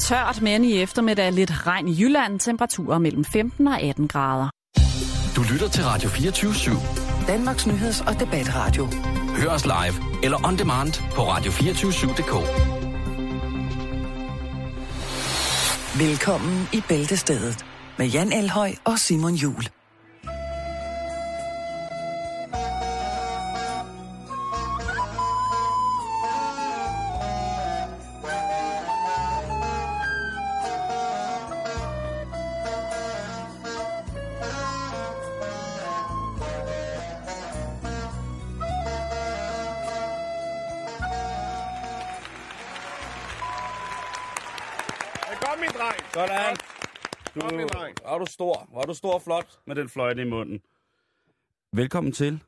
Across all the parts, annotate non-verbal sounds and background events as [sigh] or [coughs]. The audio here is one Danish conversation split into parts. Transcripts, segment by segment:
Tørt, men i eftermiddag lidt regn i Jylland. Temperaturer mellem 15 og 18 grader. Du lytter til Radio 24 /7. Danmarks nyheds- og debatradio. Hør os live eller on demand på radio247.dk. Velkommen i Bæltestedet med Jan Elhøj og Simon Jul. Var du stor og flot med den fløjte i munden. Velkommen til,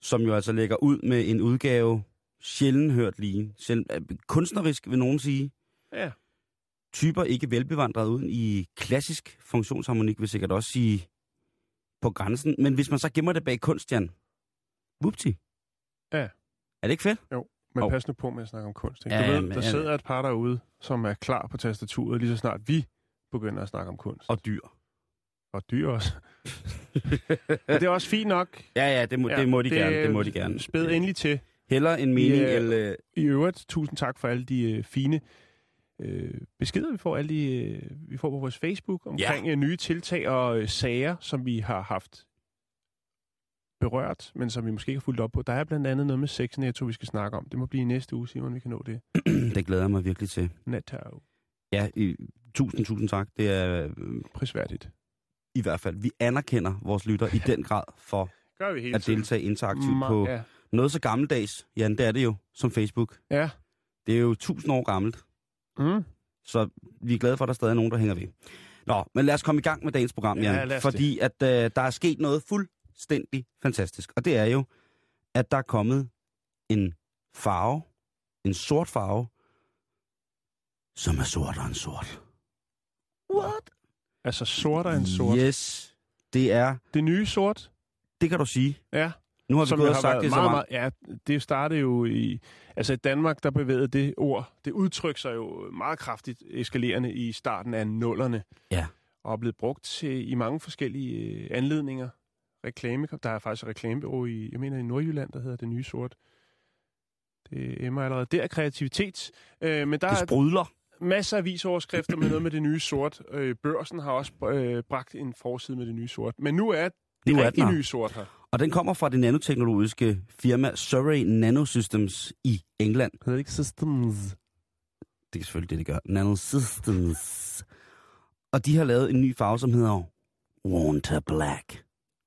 som jo altså lægger ud med en udgave, sjældent hørt lige. Sjældent, øh, kunstnerisk, vil nogen sige. Ja. Typer ikke velbevandret uden i klassisk funktionsharmonik, vil sikkert også sige på grænsen. Men hvis man så gemmer det bag kunst, Jan, whoopty. Ja. Er det ikke fedt? Jo, men Hov. pas nu på med at snakke om kunst. Ikke? Ja, Du ved, men- der ja. sidder et par derude, som er klar på tastaturet, lige så snart vi begynder at snakke om kunst. Og dyr. Og dyr også. [laughs] Men det er også fint nok. Ja, ja, det må, ja, det må de det, gerne. Det må de gerne. Spæd endelig til. Heller en mening, Ja. eller... I øvrigt, tusind tak for alle de øh, fine øh, beskeder, vi får, alle de, øh, vi får på vores Facebook omkring ja. nye tiltag og øh, sager, som vi har haft berørt, men som vi måske ikke har fulgt op på. Der er blandt andet noget med sexnetto, vi skal snakke om. Det må blive i næste uge, Simon, vi kan nå det. [clears throat] det glæder jeg mig virkelig til. Nattag. Ja, i, tusind, tusind tak. Det er øh, Prisværdigt. I hvert fald, vi anerkender vores lytter i den grad for Gør vi hele at deltage interaktivt Ma- på Ja. noget så gammeldags. Jan, det er det jo, som Facebook. ja. Det er jo tusind år gammelt, Mm. så vi er glade for, at der stadig er nogen, der hænger ved. Nå, men lad os komme i gang med dagens program, Ja, Jan. os fordi at øh, der er sket noget fuldstændig fantastisk. Og det er jo, at der er kommet en farve, en sort farve, som er sortere end sort. What? Altså sortere end sort. Yes, det er, Det nye sort, det kan du sige. ja. Nu har vi som gået og sagt det så meget, meget. ja, det startede jo i... Altså i Danmark, der bevægede det ord, det udtryk sig jo meget kraftigt eskalerende i starten af nullerne. Ja. Og er blevet brugt til, i mange forskellige øh, anledninger. Reklame, der er faktisk et reklamebureau i, jeg mener i Nordjylland, der hedder Det Nye Sort. Det emmer allerede der kreativitet. Øh, men der Det er sprudler. Masser af avisoverskrifter med noget med det nye sort. Øh, børsen har også øh, bragt en forside med det nye sort. Men nu er det Nu er rigtig nye sort her. Og den kommer fra det nanoteknologiske firma Surrey Nanosystems i England. Hedder det ikke Systems? Det er selvfølgelig det, det gør. Nanosystems. Og de har lavet en ny farve, som hedder Wanta Black.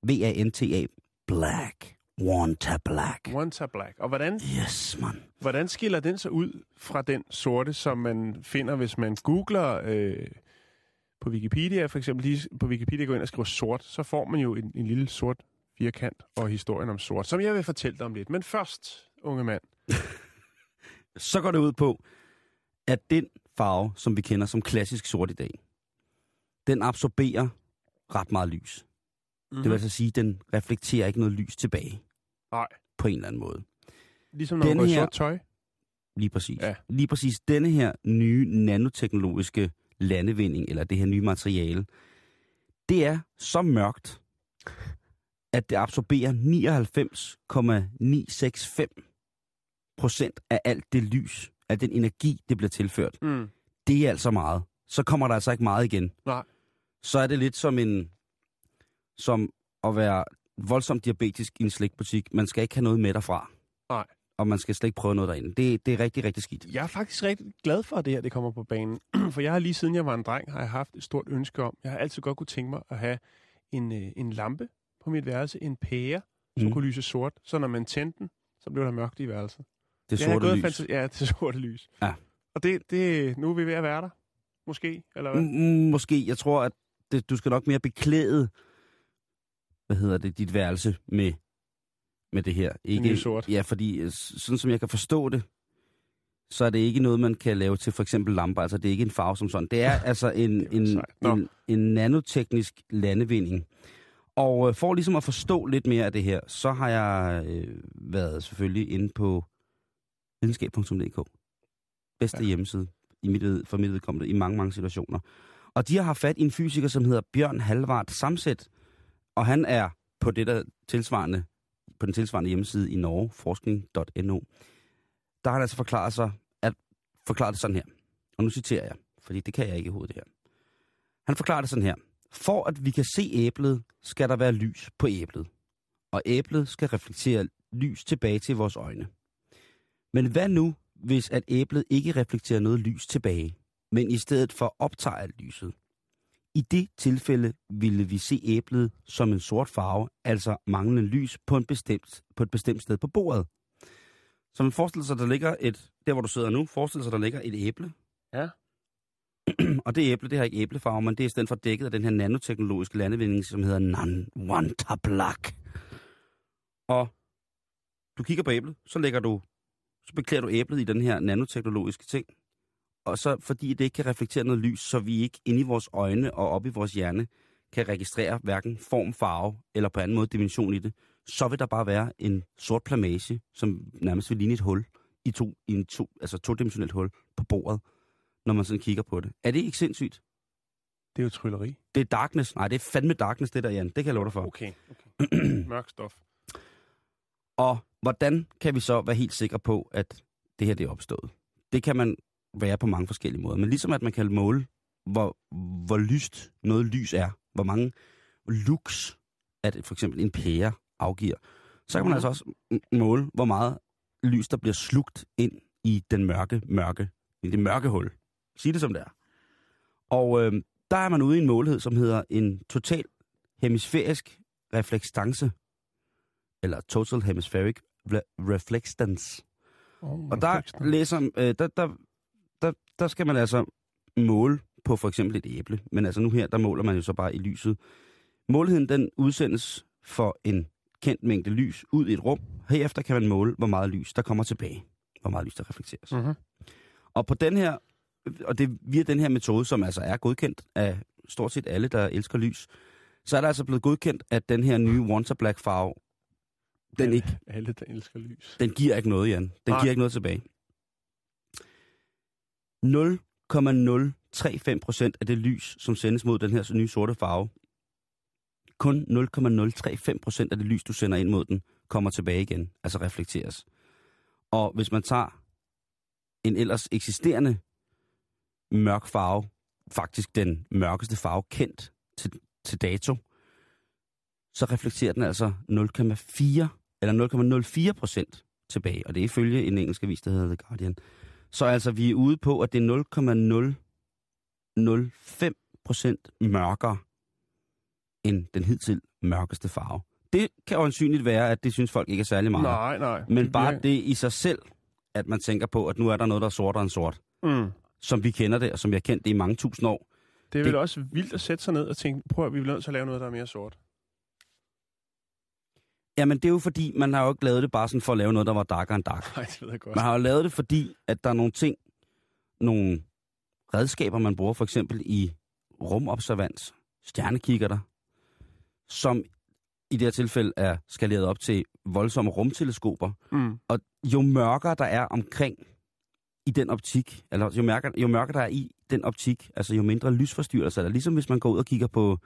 V-A-N-T-A. Black. Wanta Black. Wanta Black. Og hvordan, Yes, man. hvordan skiller den så ud fra den sorte, som man finder, hvis man googler øh, på Wikipedia, for eksempel lige på Wikipedia går ind og skriver sort, så får man jo en, en lille sort firkant og historien om sort, som jeg vil fortælle dig om lidt. Men først, unge mand. [laughs] Så går det ud på, at den farve, som vi kender som klassisk sort i dag, den absorberer ret meget lys. Mm-hmm. Det vil altså sige, at den reflekterer ikke noget lys tilbage. Nej. På en eller anden måde. Ligesom når Den man går her- sort tøj. Lige præcis. Ja. Lige præcis denne her nye nanoteknologiske landevinding, eller det her nye materiale, det er så mørkt, at det absorberer 99,965 procent af alt det lys, af den energi, det bliver tilført. Mm. Det er altså meget. Så kommer der altså ikke meget igen. Nej. Så er det lidt som en, som at være voldsomt diabetisk i en slikbutik. Man skal ikke have noget med derfra. Nej. Og man skal slet ikke prøve noget derinde. Det, det er rigtig, rigtig skidt. Jeg er faktisk rigtig glad for, at det her det kommer på banen. [clears throat] For jeg har lige siden jeg var en dreng, har jeg haft et stort ønske om, jeg har altid godt kunne tænke mig at have en, øh, en lampe på mit værelse, en pære, som Mm. kunne lyse sort. Så når man tændte den, så blev der mørkt i værelset. Det jeg sorte gået lys. fantasi- ja, [laughs] det sorte lys. Ja. Og det, det, nu er vi ved at være der. Måske, eller hvad? Mm, måske. Jeg tror, at det, du skal nok mere beklæde, hvad hedder det, dit værelse med, med det her. Ikke, nye sort. Ja, fordi øh, sådan som jeg kan forstå det, så er det ikke noget, man kan lave til for eksempel lamper. Altså, det er ikke en farve som sådan. Det er [laughs] altså en, Det en, en, en nanoteknisk landevinding. Og øh, for ligesom at forstå lidt mere af det her, så har jeg øh, været selvfølgelig inde på videnskab.dk. Bedste Ja. hjemmeside i mit, for mit vedkommende i mange, mange situationer. Og de har haft fat i en fysiker, som hedder Bjørn Halvard Samset, og han er på det der tilsvarende, på den tilsvarende hjemmeside i Norge, forskning.no. Der har han altså forklaret sig, at forklaret det sådan her. Og nu citerer jeg, fordi det kan jeg ikke i hovedet det her. Han forklarer det sådan her. For at vi kan se æblet, skal der være lys på æblet. Og æblet skal reflektere lys tilbage til vores øjne. Men hvad nu, hvis at æblet ikke reflekterer noget lys tilbage, men i stedet for optager alt lyset? I det tilfælde ville vi se æblet som en sort farve, altså manglende lys på, en bestemt, på et bestemt sted på bordet. Så man forestiller sig, der ligger et, der hvor du sidder nu, forestil sig, der ligger et æble. Ja. [clears throat] Og det æble, det har ikke æblefarve, men det er i stedet for dækket af den her nanoteknologiske landevinding, som hedder Nanwanta Black. Og du kigger på æblet, så lægger du, så beklæder du æblet i den her nanoteknologiske ting. Og så fordi det ikke kan reflektere noget lys, så vi ikke inde i vores øjne og op i vores hjerne kan registrere hverken form, farve eller på anden måde dimension i det, så vil der bare være en sort plamage, som nærmest vil ligne et hul i to, i en to, altså todimensionelt hul på bordet, når man sådan kigger på det. Er det ikke sindssygt? Det er jo trylleri. Det er darkness. Nej, det er fandme darkness, det der, Jan. Det kan jeg love dig for. Okay, okay. [clears throat] Mørk stof. Og hvordan kan vi så være helt sikre på, at det her det er opstået? Det kan man være på mange forskellige måder. Men ligesom at man kan måle, hvor, hvor lyst noget lys er, hvor mange lux, at for eksempel en pære afgiver, så kan man Mhm. altså også måle, hvor meget lys, der bliver slugt ind i den mørke, mørke, i det mørke hul. Sig det som det er. Og øh, der er man ude i en målhed, som hedder en total hemisfærisk refleksstance, eller total hemispheric re- reflectance. Oh, Og der læser, øh, der, der, der, der skal man altså måle på for eksempel et æble. Men altså nu her, der måler man jo så bare i lyset. Målheden den udsendes for en kendt mængde lys ud i et rum. Herefter kan man måle, hvor meget lys der kommer tilbage. Hvor meget lys der reflekteres. Mm-hmm. Og på den her, og det via den her metode, som altså er godkendt af stort set alle, der elsker lys, så er der altså blevet godkendt, at den her nye Wonder Black farve, den, ikke, Alle, der elsker lys. den giver ikke noget, Jan. Den Nej. giver ikke noget tilbage. 0,035 procent af det lys, som sendes mod den her nye sorte farve, kun 0,035 procent af det lys, du sender ind mod den, kommer tilbage igen, altså reflekteres. Og hvis man tager en ellers eksisterende mørk farve, faktisk den mørkeste farve kendt til, til dato, så reflekterer den altså 0,4 eller 0,04 procent tilbage, og det er ifølge en engelsk avis, der hedder The Guardian. Så altså, vi er ude på, at det er 0,005 procent mørkere end den hidtil mørkeste farve. Det kan øjensynligt være, at det synes folk ikke er særlig meget. Nej, nej. Men bare det i sig selv, at man tænker på, at nu er der noget, der er sortere end sort, Mm. som vi kender det, og som vi har kendt det i mange tusind år. Det er vel Det- også vildt at sætte sig ned og tænke, prøv at vi bliver nødt til at lave noget, der er mere sort. Jamen, det er jo fordi, man har jo ikke lavet det bare sådan for at lave noget, der var darkere end dark. [laughs] Nej, det ved jeg godt. Man har jo lavet det, fordi at der er nogle ting, nogle redskaber, man bruger for eksempel i rumobservans, stjernekikkerter, som i det her tilfælde er skaleret op til voldsomme rumteleskoper. Mm. Og jo mørkere der er omkring i den optik, eller jo mørkere, jo mørkere der er i den optik, altså jo mindre lysforstyrrelser er der. Ligesom hvis man går ud og kigger på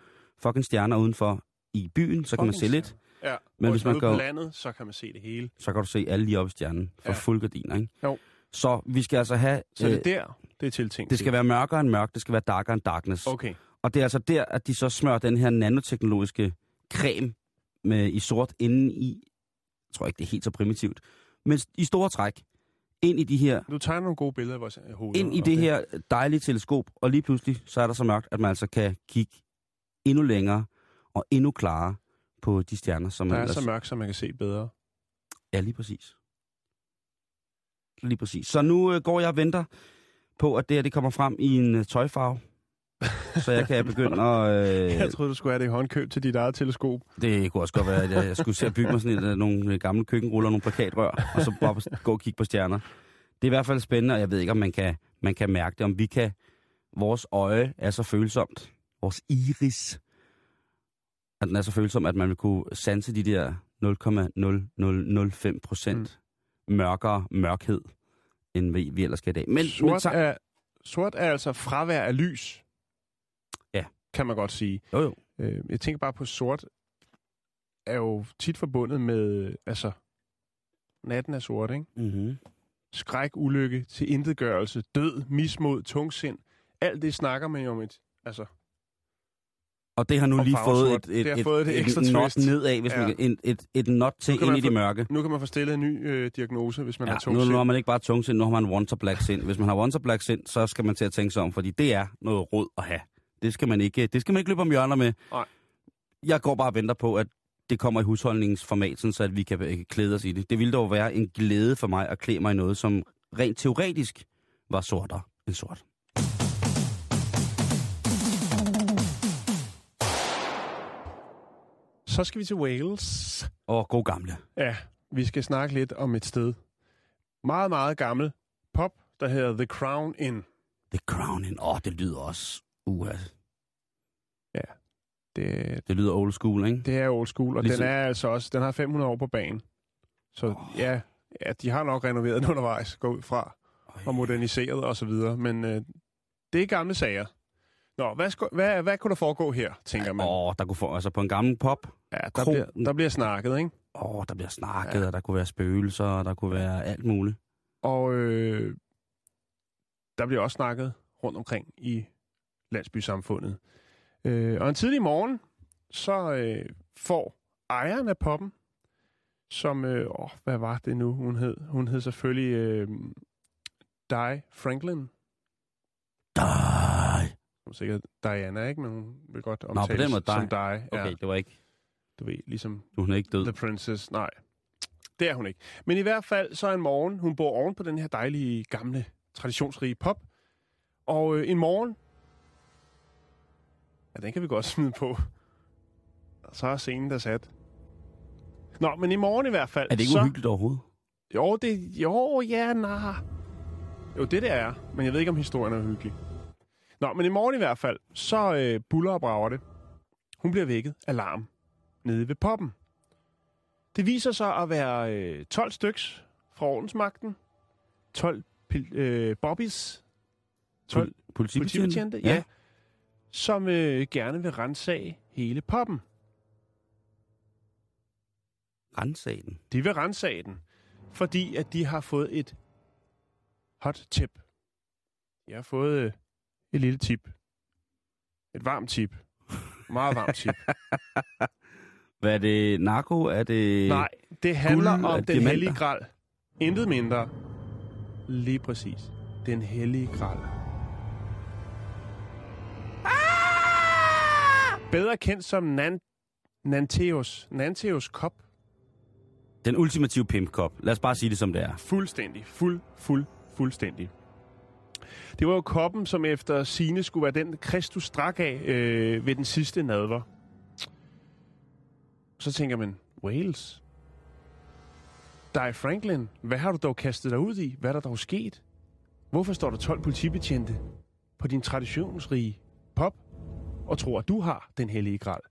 fucking stjerner udenfor i byen, så kan man se lidt. Ja, Men hvis man går- på landet, så kan man se det hele. Så kan du se alle lige op i stjernen for Ja. fuld gardiner, ikke? Jo. Så vi skal altså have... Så det øh, er der, det er tiltænkt. det skal være mørkere end mørk, det skal være darkere end darkness. Okay. Og det er altså der, at de så smører den her nanoteknologiske creme med, i sort inde i, jeg tror ikke, det er helt så primitivt, men i store træk, ind i de her, Du tegner nogle gode billeder af vores øh, hoveder. ind i og det her dejlige teleskop, og lige pludselig, så er der så mørkt, at man altså kan kigge endnu længere og endnu klarere på de stjerner, som Der man er ellers... så mørkt, så man kan se bedre. Ja, lige præcis. Lige præcis. Så nu øh, går jeg og venter på, at det her det kommer frem i en øh, tøjfarve. så jeg kan [laughs] begynde at... Øh, Jeg troede, du skulle have det i håndkøb til dit eget teleskop. Det kunne også godt være, at jeg, jeg skulle se at bygge mig sådan et, øh, nogle øh, gamle køkkenruller og nogle plakatrør, og så bare gå og kigge på stjerner. Det er i hvert fald spændende, og jeg ved ikke, om man kan, man kan mærke det, om vi kan... Vores øje er så følsomt. Vores iris. At den er så følsom, at man vil kunne sanse de der 0,0005 procent mørkere mørkhed, end vi, vi ellers skal i dag. Men, men Sort, så, er, Sort er altså fravær af lys. Ja. Kan man godt sige. Jo, jo. Øh, jeg tænker bare på sort er jo tit forbundet med, altså, natten er sort, ikke? Mm-hmm. Skræk, ulykke, til intetgørelse, død, mismod, tungsind. Alt det snakker man jo om et, altså, Og det har nu lige fået et, et, et, fået et ekstra not twist. nedad, hvis Ja. man kan, en, et, et not til Nu kan ind i det mørke. nu kan man få stillet en ny øh, diagnose, hvis man Ja, har nu, tungsind. nu har man ikke bare tungsind, nu har man sind. Hvis man har once black sind, så skal man til at tænke sig om, fordi det er noget råd at have. Det skal man ikke, det skal man ikke løbe om hjørner med. Nej. Jeg går bare og venter på, at det kommer i husholdningsformat, sådan, så at vi kan øh, klæde os i det. Det ville dog være en glæde for mig at klæde mig i noget, som rent teoretisk var sortere end sort. Så skal vi til Wales. Og god gamle. Ja, vi skal snakke lidt om et sted. Meget, meget gammel pop, der hedder The Crown Inn. The Crowning. Åh, oh, det lyder også... Uh, Det, det lyder old school, ikke? det er old school, og Ligesom- den er altså også, den har 500 år på banen. Så Åh. ja, ja, de har nok renoveret den [laughs] undervejs, gå ud fra, og moderniseret og så videre, men øh, det er gamle sager. Nå, hvad, sko- hvad, hvad kunne der foregå her, tænker man? Åh, der kunne få... Altså på en gammel pop, Ja, der kro- bliver, der bliver snakket, ikke? Åh, der bliver snakket, Ja. og der kunne være spøgelser, og der kunne være alt muligt. Og øh, der bliver også snakket rundt omkring i landsbysamfundet. Øh, og en tidlig morgen, så øh, får ejeren af poppen, som, øh, åh, hvad var det nu, hun hed? Hun hed selvfølgelig øh, Di Franklin. Nej. Er sikkert Diana, ikke? Men hun vil godt på omtales den måde, som Di. Okay, Ja, det var ikke... du ved, ligesom Du hun er ikke død. The Princess. Nej, det er hun ikke. Men i hvert fald, så en morgen, hun bor oven på den her dejlige, gamle, traditionsrige pop. Og øh, en morgen, ja, den kan vi godt [laughs] smide på. Og så er scenen der sat. Nå, men i morgen i hvert fald. Er det ikke så... uhyggeligt overhovedet? Jo, det... Jo, ja, nej. Jo, det det er. Men jeg ved ikke, om historien er hyggelig. Nå, men i morgen i hvert fald, så øh, buller og brager det. Hun bliver vækket af larm nede ved poppen. Det viser sig at være øh, 12 styks fra ordensmagten. 12 pil, øh, bobbies. 12 Politibetjente? politibetjente, ja. ja. Som øh, gerne vil rensage hele poppen. Renssagen. De vil rensage den, fordi at de har fået et hot tip. Jeg har fået øh, et lille tip. Et varmt tip. Meget varmt tip. [laughs] Hvad er det? Narko? Er det... Nej, det handler guld om den diamanter? hellige gral. Intet mindre. Lige præcis. Den hellige gral. Bedre kendt som Nan Nanteos. Nanteos kop. Den ultimative pimpkop. Lad os bare sige det, som det er. Fuldstændig. Fuld, fuld, fuldstændig. Det var jo koppen, som efter sine skulle være den, Kristus drak af øh, ved den sidste nadver. Så tænker man, Wales? Di Franklin, hvad har du dog kastet dig ud i? Hvad er der dog sket? Hvorfor står der 12 politibetjente på din traditionsrige pop og tror, at du har den hellige gral?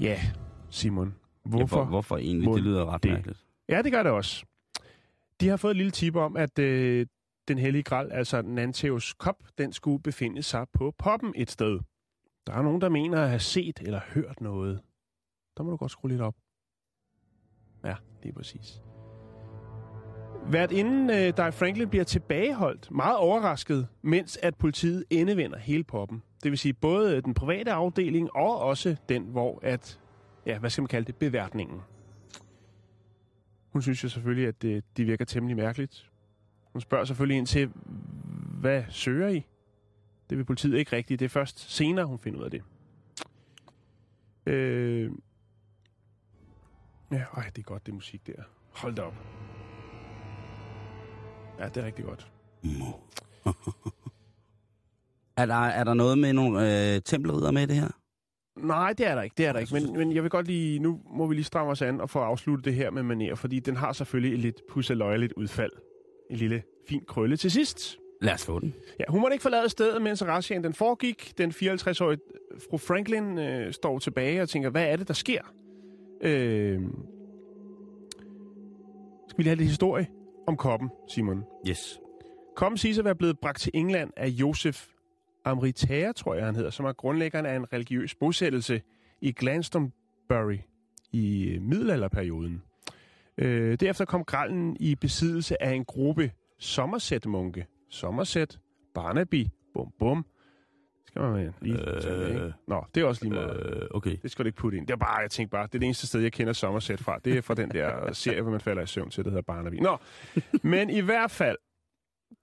Ja, Simon. Hvorfor? Ja, hvor, hvorfor egentlig? Det lyder ret det? mærkeligt. Ja, det gør det også. De har fået et lille tip om, at øh, den hellige gral, altså Nanteos kop, den skulle befinde sig på poppen et sted. Der er nogen, der mener at have set eller hørt noget. Der må du godt skrue lidt op. Ja, det er præcis. Hvert inden øh, Di Franklin bliver tilbageholdt, meget overrasket, mens at politiet endevender hele poppen. Det vil sige både øh, den private afdeling og også den, hvor at, ja, hvad skal man kalde det, beværtningen. Hun synes jo selvfølgelig, at det, de virker temmelig mærkeligt. Hun spørger selvfølgelig ind til, hvad søger I? Det vil politiet ikke rigtigt. Det er først senere, hun finder ud af det. Øh... Ja, ej, det er godt, det musik der. Hold da op. Ja, det er rigtig godt. [laughs] Er der, er der noget med nogle øh, tempelridder med det her? Nej, det er der ikke, det er der ikke. Men, men jeg vil godt lige, nu må vi lige stramme os an og få afsluttet det her med maner, fordi den har selvfølgelig et lidt pusseløjeligt udfald. En lille fin krølle til sidst. Lad os få den. Ja, hun måtte ikke forlade stedet, mens razziaen den foregik. Den 54-årige fru Franklin øh, står tilbage og tænker, hvad er det, der sker? Øh... Skal vi lige have lidt historie om koppen, Simon? Yes. Kom siges at være blevet bragt til England af Josef Amritager, tror jeg han hedder, som er grundlæggeren af en religiøs bosættelse i Glastonbury i øh, middelalderperioden. Øh, derefter kom Grallen i besiddelse af en gruppe Somerset-munke. Somerset, Barnaby, bum bum. Skal man lige øh, tage? Nå, det er også lige meget. Øh, okay. Det skal du ikke putte ind. Det er bare, jeg tænker bare, det er det eneste sted, jeg kender Somerset fra. Det er fra den der serie, hvor man falder i søvn til, der hedder Barnaby. Nå, men i hvert fald,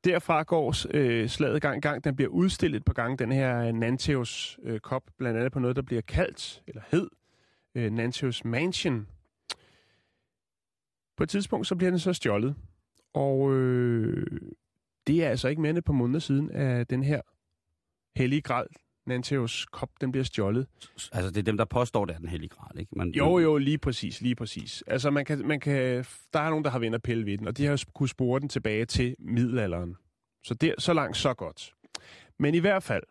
derfra går øh, slaget gang i gang. Den bliver udstillet på gang, den her Nanteus øh, kop, blandt andet på noget, der bliver kaldt, eller hed, øh, Nanteus Mansion. På et tidspunkt, så bliver den så stjålet. Og øh, det er altså ikke mere end et par måneder siden, at den her hellige gral, Nanteus kop, den bliver stjålet. Altså, det er dem, der påstår, det er den hellige gral, ikke? Man, Jo, jo, lige præcis, lige præcis. Altså, man kan, man kan, der er nogen, der har vendt og pille ved den, og de har kunnet spore den tilbage til middelalderen. Så, der, så langt, så godt. Men i hvert fald,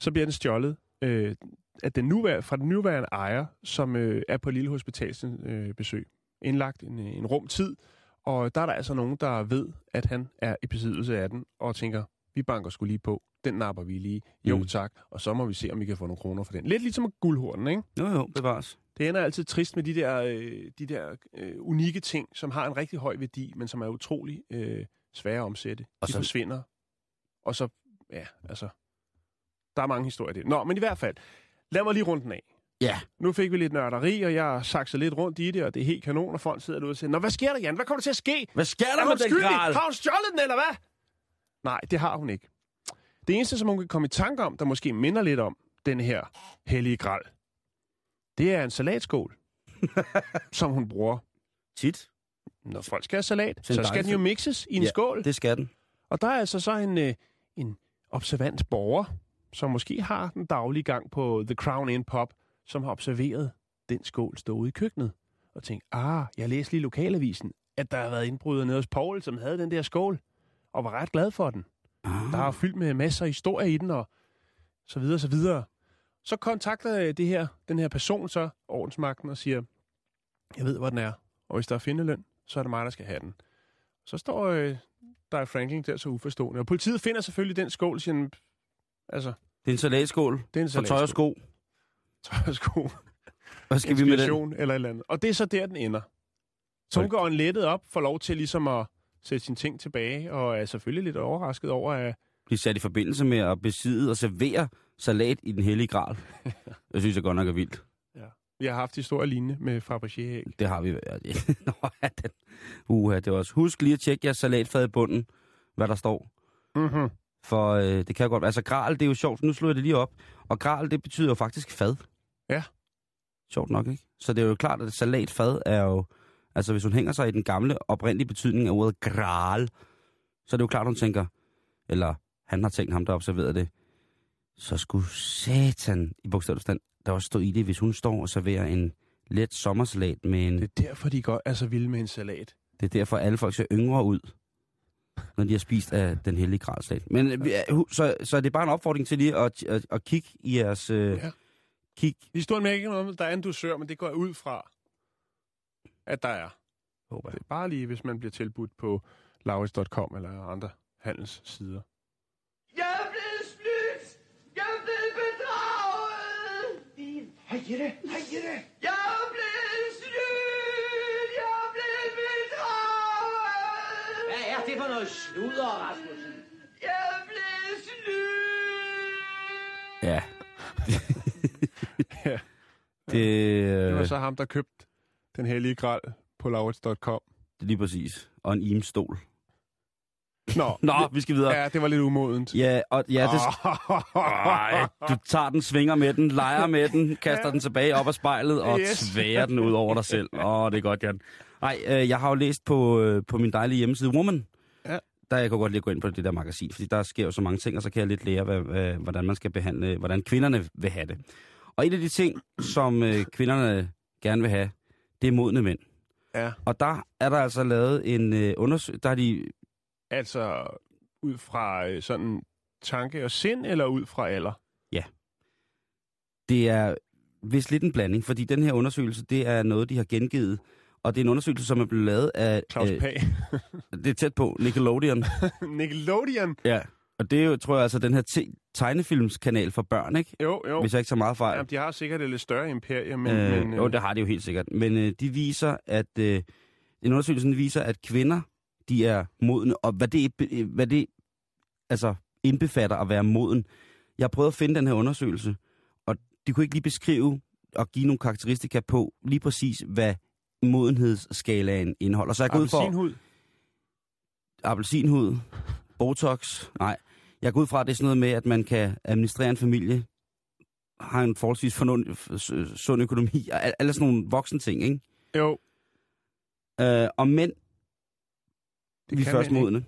så bliver den stjålet øh, af den nuværende, fra den nuværende ejer, som øh, er på Lille Hospitals øh, besøg. Indlagt en, en rum tid, og der er der altså nogen, der ved, at han er i besiddelse af den, og tænker, vi banker skulle lige på. Den napper vi lige. Jo, Mm. tak. Og så må vi se, om vi kan få nogle kroner for den. Lidt ligesom guldhornen, ikke? Jo, jo, bevares. Det ender altid trist med de der, øh, de der øh, unikke ting, som har en rigtig høj værdi, men som er utrolig øh, svære at omsætte. Og de så- forsvinder. Og så, ja, altså, der er mange historier i det. Nå, men i hvert fald, lad mig lige rundt den af. Ja. Nu fik vi lidt nørderi, og jeg har sakset lidt rundt i det, og det er helt kanon, og folk sidder derude og siger, Nå, hvad sker der, Jan? Hvad kommer der til at ske? Hvad sker der Er med den gral? Har hun stjålet den, eller hvad? Nej, det har hun ikke. Det eneste, som hun kan komme i tanke om, der måske minder lidt om den her hellige gral, det er en salatskål, [laughs] som hun bruger. Tit. Når folk skal have salat, så skal den jo mixes i en Ja, skål. Det skal den. Og der er altså så en, øh, en observant borger, som måske har den daglige gang på The Crown Inn Pub, som har observeret den skål stå ude i køkkenet. Og tænkt, ah, jeg læste lige lokalavisen, at der har været indbrud nede hos Paul, som havde den der skål, og var ret glad for den. Ah. Der er fyldt med masser af historier i den, og så videre, så videre. Så kontakter det her, den her person så ordensmagten og siger, jeg ved, hvor den er, og hvis der er findeløn, så er det mig, der skal have den. Så står øh, der er Franklin der så uforstående. Og politiet finder selvfølgelig den skål, siger, altså, Det er en salatskål det er en for tøj og sko. Tøj og sko. Hvad skal vi med den? Eller et eller andet. Og det er så der, den ender. Så hun går en lettet op, får lov til ligesom at sætte sine ting tilbage, og er selvfølgelig lidt overrasket over, at Blive sat i forbindelse med at besidde og servere salat i den hellige gral. [laughs] Jeg synes, jeg godt nok er vildt. vi har haft historier lignende med Fabergé. Det har vi. Ja, det- [laughs] Nå, ja, den. Uha, det var også. Husk lige at tjekke jeres salatfad i bunden, hvad der står. Mm-hmm. For øh, det kan godt Altså, gral, det er jo sjovt. Nu slår jeg det lige op. Og gral, det betyder jo faktisk fad. Ja. Sjovt nok, ikke? Så det er jo klart, at salatfad er jo... Altså, hvis hun hænger sig i den gamle, oprindelige betydning af ordet gral, så er det jo klart, hun tænker... Eller han har tænkt ham, der observerede det. Så skulle satan, i bogstaveligt stand, der også stå i det, hvis hun står og serverer en let sommersalat med en... Det er derfor, de godt er så vilde med en salat. Det er derfor, alle folk ser yngre ud, når de har spist af den hellige gralslat. Men er- så, så er det bare en opfordring til lige at, at, at kigge i jeres... Øh, Ja. Kig. Historien med ikke noget der er en dusør, men det går jeg ud fra, at der er. Håber Det er bare lige, hvis man bliver tilbudt på lauritz.com eller andre handelssider. Jeg er blevet snydt! Jeg er blevet bedraget! Hej Jette, hej Jette. Jeg er blevet snydt! Jeg er blevet bedraget! Hvad er det for noget sludder, Rasmussen? Det, Det var øh, så ham, der købte den hellige gral på er lige præcis. Og en imstol. Nå, [laughs] Nå, vi skal videre. ja, det var lidt umodent. Ja, og ja, det, Ej, du tager den, svinger med den, leger med den, kaster den tilbage op af spejlet og Yes. tværer den ud over dig selv. [laughs] Åh, oh, det er godt, Jan. Nej, øh, jeg har jo læst på, øh, på min dejlige hjemmeside Woman, Ja. der jeg kan godt lige gå ind på det der magasin, fordi der sker jo så mange ting, og så kan jeg lidt lære, hvad, hvad, hvordan man skal behandle, hvordan kvinderne vil have det. Og en af de ting, som øh, kvinderne gerne vil have, det er modne mænd. Ja, Og der er der altså lavet en øh, undersøgelse, der er de altså ud fra øh, sådan tanke og sind, eller ud fra alder? Det er vist lidt en blanding, fordi den her undersøgelse, det er noget, de har gengivet. Og det er en undersøgelse, som er blevet lavet af... Claus øh, Pag. det er tæt på, Nickelodeon. [laughs] Nickelodeon. ja. Og det er jo, tror jeg, altså den her te- tegnefilmskanal for børn, ikke? Jo, jo. Hvis jeg ikke så meget fejl. Jamen, de har sikkert et lidt større imperie, men... øh, men jo, det har de jo helt sikkert. Men øh, de viser, at... Øh, en undersøgelse viser, at kvinder, de er modne, og hvad det, øh, hvad det altså, indbefatter at være moden. Jeg har prøvet at finde den her undersøgelse, og de kunne ikke lige beskrive og give nogle karakteristika på lige præcis, hvad modenhedsskalaen indeholder. Så jeg går ud for Appelsinhud. appelsinhud, botox, nej. Jeg går ud fra, at det er sådan noget med, at man kan administrere en familie, har en forholdsvis fornund, sund økonomi, og al- alle sådan nogle voksne ting, ikke? Jo. Øh, og mænd, Det vi er først modne.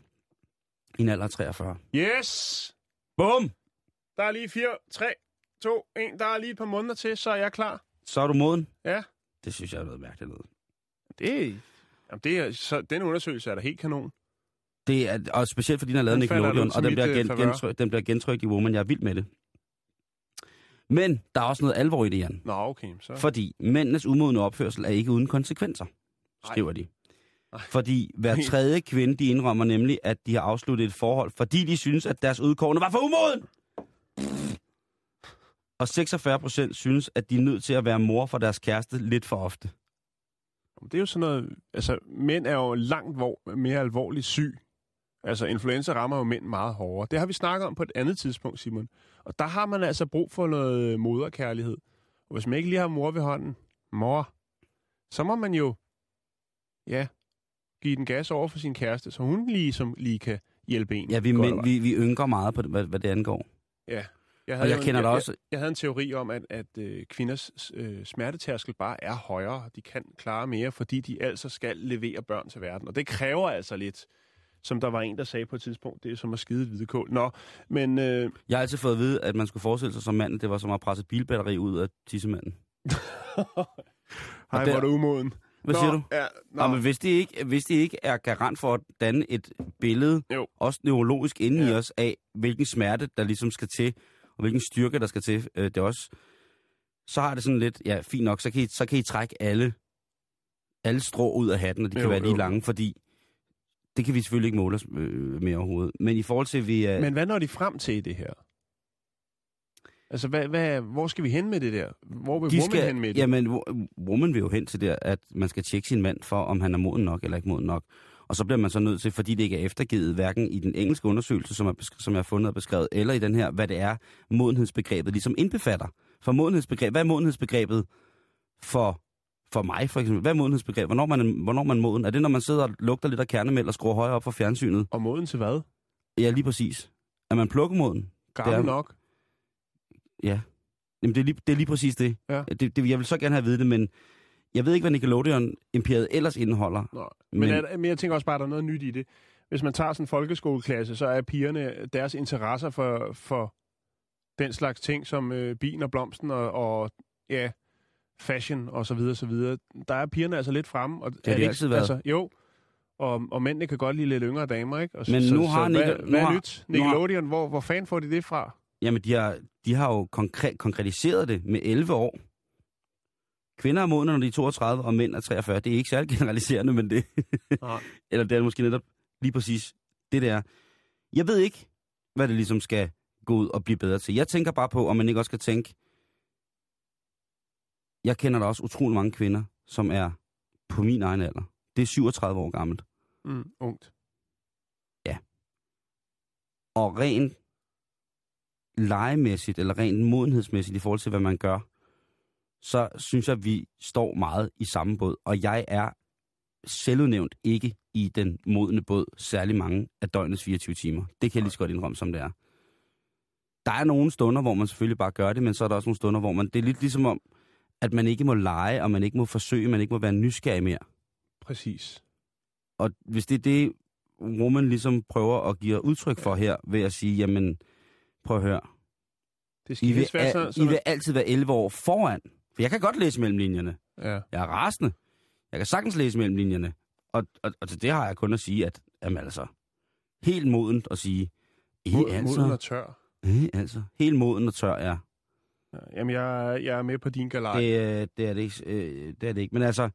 I en alder af 43. Yes! Bum! Der er lige 4, 3, 2, 1. Der er lige et par måneder til, så er jeg klar. Så er du moden? Ja. Det synes jeg er noget mærkeligt noget. Det, jamen det er, så den undersøgelse er da helt kanon. Det er, og specielt fordi den er lavet Nickelodeon, og den bliver, øh, gen, gentryk, den bliver gentrykt i Woman. Jeg er vild med det. Men der er også noget alvor i det, Jan. Nå, okay. Så. Fordi mændenes umodne opførsel er ikke uden konsekvenser, skriver de. Nej. Fordi hver tredje kvinde, de indrømmer nemlig, at de har afsluttet et forhold, fordi de synes, at deres udkårende var for umoden. Og 46 procent synes, at de er nødt til at være mor for deres kæreste lidt for ofte. Det er jo sådan noget... Altså, mænd er jo langt hvor, mere alvorligt syg. Altså, influenza rammer jo mænd meget hårdere. Det har vi snakket om på et andet tidspunkt, Simon. Og der har man altså brug for noget moderkærlighed. Og hvis man ikke lige har mor ved hånden, mor, så må man jo, ja, give den gas over for sin kæreste, så hun lige, som lige kan hjælpe en. Ja, vi, mænd, vi, vi ynker meget på det, hvad, hvad det angår. Ja. Jeg Og jeg en- kender jeg, også... Jeg, jeg havde en teori om, at, at øh, kvinders øh, smertetærskel bare er højere. De kan klare mere, fordi de altså skal levere børn til verden. Og det kræver altså lidt, som der var en, der sagde på et tidspunkt, det er som at skide hvidekål. Nå, men øh, Jeg har altid fået at vide, at man skulle forestille sig som mand, at det var som at presse bilbatteri ud af tissemanden. [laughs] hej, der- hvor er du umoden. Hvad Nå, siger du? Ja, nå, Nå, men hvis det, ikke, hvis det ikke er garant for at danne et billede, Jo. også neurologisk inde ja. i os, af hvilken smerte, der ligesom skal til, og hvilken styrke, der skal til, øh, det også, så har det sådan lidt, ja, fint nok, så kan I, så kan I trække alle, alle strå ud af hatten, og de kan Jo, være lige jo. lange, fordi det kan vi selvfølgelig ikke måle os øh, med overhovedet. Men i forhold til, at vi er... men hvad når de frem til i det her? Altså, hvad, hvad, hvor skal vi hen med det der? Hvor vil de woman skal, hen med det? jamen, wo- woman vil jo hen til det, at man skal tjekke sin mand for, om han er moden nok eller ikke moden nok. Og så bliver man så nødt til, fordi det ikke er eftergivet, hverken i den engelske undersøgelse, som, er, som jeg har fundet og beskrevet, eller i den her, hvad det er, modenhedsbegrebet ligesom indbefatter. For modenhedsbegreb, hvad er modenhedsbegrebet for, for mig, for eksempel? Hvad er modenhedsbegrebet? Hvornår man, hvornår man moden? Er det, når man sidder og lugter lidt af kernemælk og skruer højere op for fjernsynet? Og moden til hvad? Ja, lige præcis. Er man plukkemoden? Gammel Det er- nok? Ja. Jamen, det er lige, det er lige præcis det. Ja. det, det. Jeg vil så gerne have at vide det, men jeg ved ikke, hvad Nickelodeon-imperiet ellers indeholder. Nå, men, Men- men, er, men jeg tænker også bare, at der er noget nyt i det. Hvis man tager sådan en folkeskoleklasse, så er pigerne, deres interesser for, for den slags ting, som øh, bien og blomsten og, og ja, fashion og så videre, så videre. Der er pigerne altså lidt fremme. Og Det har de ikke- altid været. Altså, jo, og, og mændene kan godt lide lidt yngre damer, ikke? Og, Men så, nu har så, Nicke- hvad, nu hvad er har- nyt? har- Nickelodeon, hvor, hvor fanden får de det fra? Jamen, de har, de har jo konkret, konkretiseret det med 11 år. Kvinder er modne, når de er 32, og mænd er 43. Det er ikke særlig [laughs] generaliserende, men det... [laughs] Eller det er måske netop lige præcis det, der. Jeg ved ikke, hvad det ligesom skal gå ud og blive bedre til. Jeg tænker bare på, om man ikke også skal tænke... Jeg kender da også utrolig mange kvinder, som er på min egen alder. Det er 37 år gammelt. Mm, ungt. Og rent legemæssigt, eller rent modenhedsmæssigt i forhold til, hvad man gør, så synes jeg, at vi står meget i samme båd. Og jeg er selvudnævnt ikke i den modne båd særlig mange af døgnets 24 timer. Det kan jeg lige så godt indrømme, som det er. Der er nogle stunder, hvor man selvfølgelig bare gør det, men så er der også nogle stunder, hvor man... Det er lidt ligesom om, at man ikke må lege, og man ikke må forsøge, man ikke må være nysgerrig mere. Præcis. Og hvis det er det, Roman ligesom prøver at give udtryk for her, ved at sige, jamen, prøv at høre, Det skal I vil, være al, sådan, I vil altid være 11 år foran. For jeg kan godt læse mellem linjerne. ja. Jeg er rasende. Jeg kan sagtens læse mellem linjerne. Og, og, og til det har jeg kun at sige, at jamen altså, helt modent at sige, eh, Mod, altså, moden og tør. eh, altså, helt moden og tør, ja. Ja, jamen, jeg, jeg er med på din galej. Det, øh, det, er det, ikke, øh, det er det ikke. Men altså,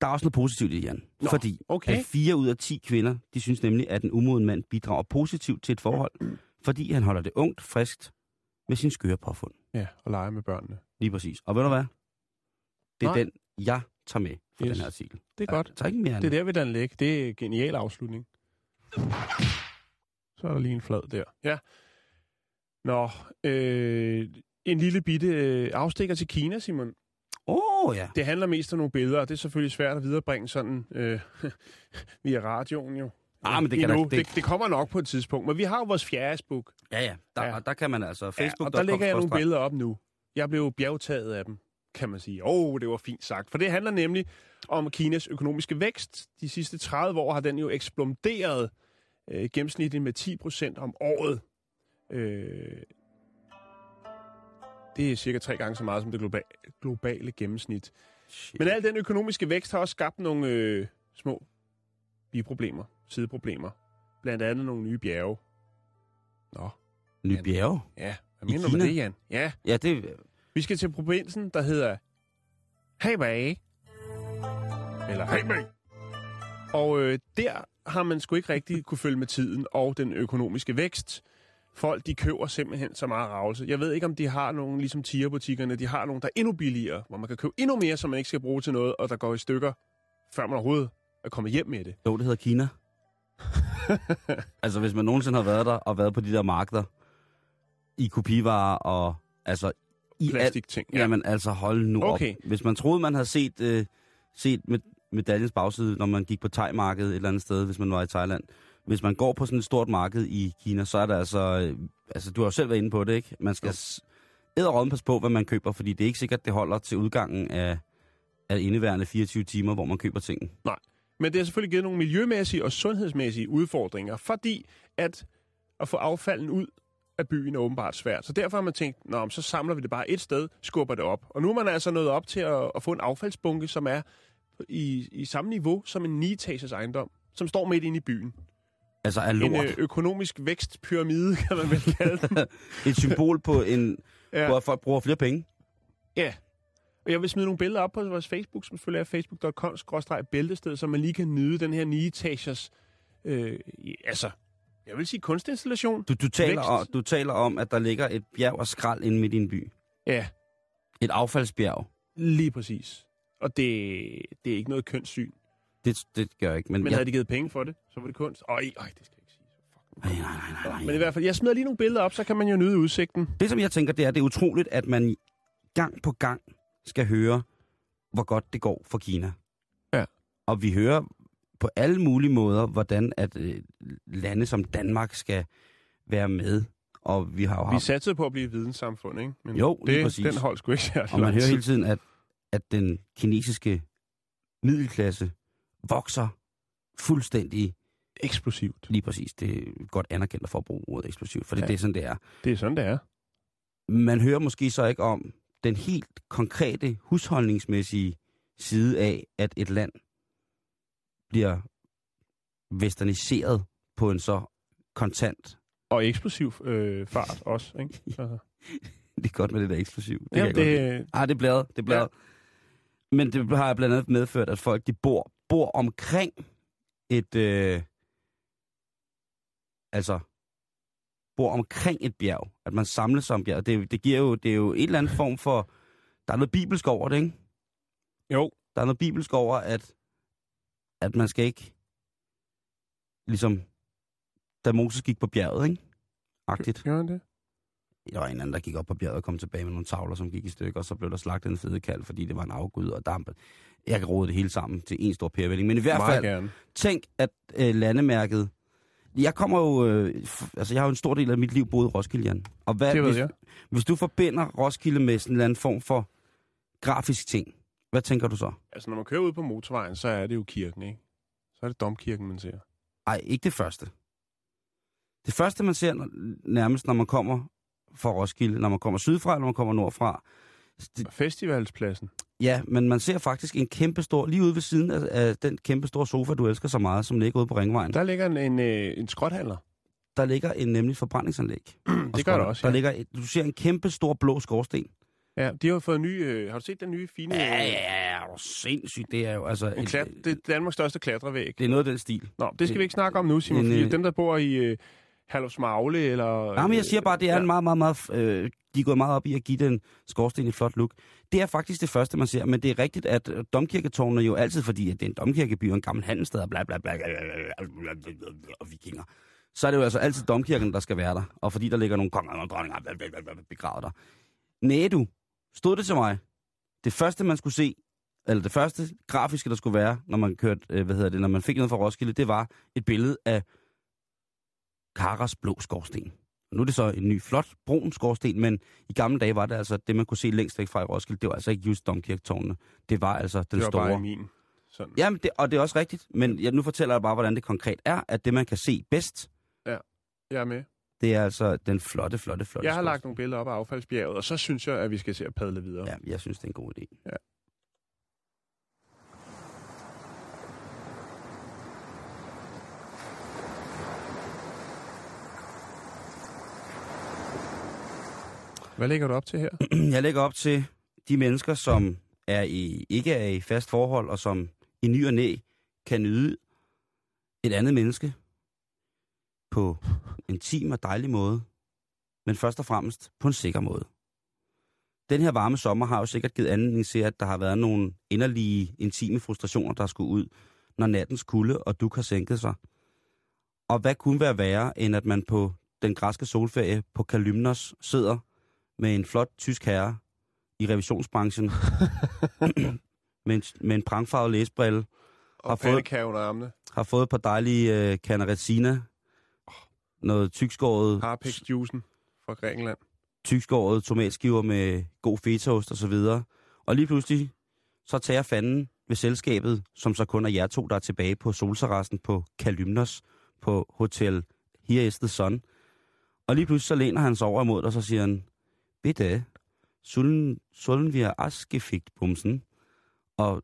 der er også noget positivt i det, Jan. Nå, fordi okay. at fire ud af 10 kvinder, de synes nemlig, at en umoden mand bidrager positivt til et forhold, fordi han holder det ungt, friskt med sin skøre påfund. Ja, og lege med børnene. Lige præcis. Og ved du hvad? Det er Nej. den, jeg tager med for Yes. den her artikel. Det er godt. Jeg tager ikke mere Det er der, vi den lægge. Det er en genial afslutning. Så er der lige en flad der. Ja. Nå, øh, en lille bitte øh, afstikker til Kina, Simon. Åh, oh, ja. Det handler mest om nogle billeder, og det er selvfølgelig svært at viderebringe sådan øh, [laughs] via radioen jo. Ah, men det kan Endnu. da- det- det, det kommer nok på et tidspunkt, men vi har jo vores Facebook. Ja, ja. Der, Ja. der kan man altså... Facebook. ja, og der lægger jeg nogle billeder op nu. Jeg blev bjergtaget af dem, kan man sige. Åh, oh, det var fint sagt. For det handler nemlig om Kinas økonomiske vækst. De sidste 30 år har den jo eksploderet øh, gennemsnitligt med 10 procent om året. Øh, det er cirka tre gange så meget som det globa- globale gennemsnit. Men al den økonomiske vækst har også skabt nogle øh, små biproblemer, sideproblemer. Blandt andet nogle nye bjerge. Nå, Nye bjerge. ja. Hvad mener du med det, Jan? Ja, Ja, det... vi skal til provinsen, der hedder Hebei. Eller Hebei. Og øh, der har man sgu ikke rigtig kunne følge med tiden og den økonomiske vækst. Folk, de køber simpelthen så meget ravelse. Jeg ved ikke, om de har nogle, ligesom tierbutikkerne, de har nogle, der er endnu billigere, hvor man kan købe endnu mere, som man ikke skal bruge til noget, og der går i stykker, før man overhovedet er kommet hjem med det. Jo, det hedder Kina. [laughs] altså, hvis man nogensinde har været der og været på de der markeder i kopivarer og altså i Plastikting. ja. Jamen altså, hold nu Okay. op. Hvis man troede, man havde set, øh, set med, medaljens bagside, når man gik på thai-markedet et eller andet sted, hvis man var i Thailand. Hvis man går på sådan et stort marked i Kina, så er der altså... Øh, altså, du har jo selv været inde på det, ikke? Man skal æderråden passe på, hvad man køber, fordi det er ikke sikkert, det holder til udgangen af, af indeværende 24 timer, hvor man køber tingene. Men det har selvfølgelig givet nogle miljømæssige og sundhedsmæssige udfordringer, fordi at, at få affalden ud af byen er åbenbart svært. Så derfor har man tænkt, Nå, så samler vi det bare et sted, skubber det op. Og nu er man altså nået op til at, at få en affaldsbunke, som er i, i samme niveau som en 9-etages ejendom, som står midt inde i byen. Altså af En lort. øh, økonomisk vækstpyramide, kan man vel kalde den. [laughs] Et symbol på, en, [laughs] Ja. hvor folk bruger flere penge. Ja. Og jeg vil smide nogle billeder op på vores Facebook, som selvfølgelig er facebook.com-bæltested, så man lige kan nyde den her 9-etagers, øh, altså, jeg vil sige kunstinstallation. Du, du, taler Vækst. om, du taler om, at der ligger et bjerg og skrald inde midt i en by. Ja, Et affaldsbjerg. lige præcis. Og det, det er ikke noget kønssyn. Det, det gør jeg ikke. Men, Men jeg, havde de givet penge for det, så var det kunst. Øj, øj, det skal jeg ikke sige. Fuck. nej, nej, nej, nej, Men i hvert fald, jeg smider lige nogle billeder op, så kan man jo nyde udsigten. Det, som jeg tænker, det er, det er utroligt, at man gang på gang skal høre, hvor godt det går for Kina. Ja. Og vi hører på alle mulige måder, hvordan at øh, lande som Danmark skal være med. Og vi har jo Vi haft... satsede på at blive videnssamfund, ikke? Men Jo, det, præcis. den hold sgu ikke Og man hører hele tiden, at, at den kinesiske middelklasse vokser fuldstændig Eksplosivt. lige præcis. Det er godt anerkendt at bruge ordet eksplosivt, for det, Ja. ja. det er sådan, det er. Det er sådan, det er. Man hører måske så ikke om den helt konkrete husholdningsmæssige side af, at et land bliver westerniseret på en så kontant. Og eksplosiv øh, fart også, ikke? [laughs] Altså. Det er godt med det der eksplosiv. Det kan jeg godt lide. det, Ah, det er bladet, det er bladet. Ja. Men det har blandt andet medført, at folk de bor, bor omkring et... Øh, altså, bor omkring et bjerg. At man samles sig om bjerget. Det, det giver jo, det er jo en eller anden form for... Der er noget bibelsk over det, ikke? jo, Der er noget bibelsk over, at, at man skal ikke... Ligesom, da Moses gik på bjerget, ikke? Agtigt. gør han det? Der var en anden, der gik op på bjerget og kom tilbage med nogle tavler, som gik i stykker, og så blev der slagtet en fede kalv, fordi det var en afgud og damp. Jeg kan rode det hele sammen til en stor pærevælling. Men i hvert fald, gerne. tænk, at øh, landemærket... Jeg kommer jo... Øh, altså, jeg har jo en stor del af mit liv boet i Roskilde, Jan. Og hvad, Det hvis, jeg. hvis du forbinder Roskilde med sådan en eller anden form for grafisk ting, hvad tænker du så? Altså, når man kører ud på motorvejen, så er det jo kirken, ikke? Så er det domkirken, man ser. Ej, ikke det første. Det første, man ser nærmest, når man kommer fra Roskilde, når man kommer sydfra, eller når man kommer nordfra, det, Festivalspladsen. Ja, men man ser faktisk en kæmpe stor, lige ude ved siden af, af den kæmpe store sofa, du elsker så meget, som ligger ude på Ringvejen. Der, Der ligger en, en, øh, en skrothandler. der ligger en nemlig forbrændingsanlæg. [clears throat] det gør der også, Der ja. ligger, et, du ser en kæmpe stor blå skorsten. Ja, de har jo fået en ny... Øh, har du set den nye fine... Ja, ja, ja. er sindssygt. Det er jo altså... En klat, det er Danmarks største klatrevæg. det er noget af den stil. Nå, det skal vi ikke snakke om nu, Simon, En, øh, dem, der bor i øh, Herlufsmagle, eller... Nej, men jeg siger bare, det er ja. en meget, meget, meget... Øh, de er gået meget op i at give den skorsten et flot look. Det er faktisk det første, man ser, men det er rigtigt, at øh, domkirketårnene jo altid, fordi at det er en domkirkeby og en gammel handelsstad og bla bla bla, og vikinger, så er det jo altså altid domkirken, der skal være der. Og fordi der ligger nogle konger og dronninger bla, bla, bla, bla, begravet der. Næh, du. Stod det til mig. Det første, man skulle se, eller det første grafiske, der skulle være, når man kørte, øh, hvad hedder det, når man fik noget fra Roskilde, det var et billede af Karas blå skorsten. Nu er det så en ny, flot, brun skorsten, men i gamle dage var det altså det, man kunne se længst væk fra i Roskilde. Det var altså ikke just domkirketårnene. Det var altså den det var store... bare min. Sådan. Jamen, det, og det er også rigtigt, men jeg, nu fortæller jeg bare, hvordan det konkret er, at det, man kan se bedst, Jeg er med. det er altså den flotte, flotte, flotte Jeg har lagt skorsten. nogle billeder op af affaldsbjerget, og så synes jeg, at vi skal se at padle videre. Ja, jeg synes, det er en god idé. Ja. Hvad lægger du op til her? [clears throat] Jeg lægger op til de mennesker, som er i, ikke er i fast forhold, og som i ny og næ kan nyde et andet menneske på en intim og dejlig måde, men først og fremmest på en sikker måde. Den her varme sommer har jo sikkert givet anledning til, at der har været nogle inderlige, intime frustrationer, der skulle ud, når nattens kulde og duk har sænket sig. Og hvad kunne være værre, end at man på den græske solferie på Kalymnos sidder med en flot tysk herre i revisionsbranchen, [laughs] med, en, med en prangfarvet læsbrille, Og Har fået- under armene. har fået et par dejlige øh, canaretsina, noget tykskåret, Harpex-juicen fra Grækenland. tykskåret tomatskiver med god fetaost og så videre. Og lige pludselig, så tager fanden ved selskabet, som så kun er jer to, der er tilbage på solterrassen på Kalymnos på Hotel Here is the Sun. Og lige pludselig så læner han sig over imod dig, og så siger han, bitte, sollen, sollen vi askefigt bumsen? Og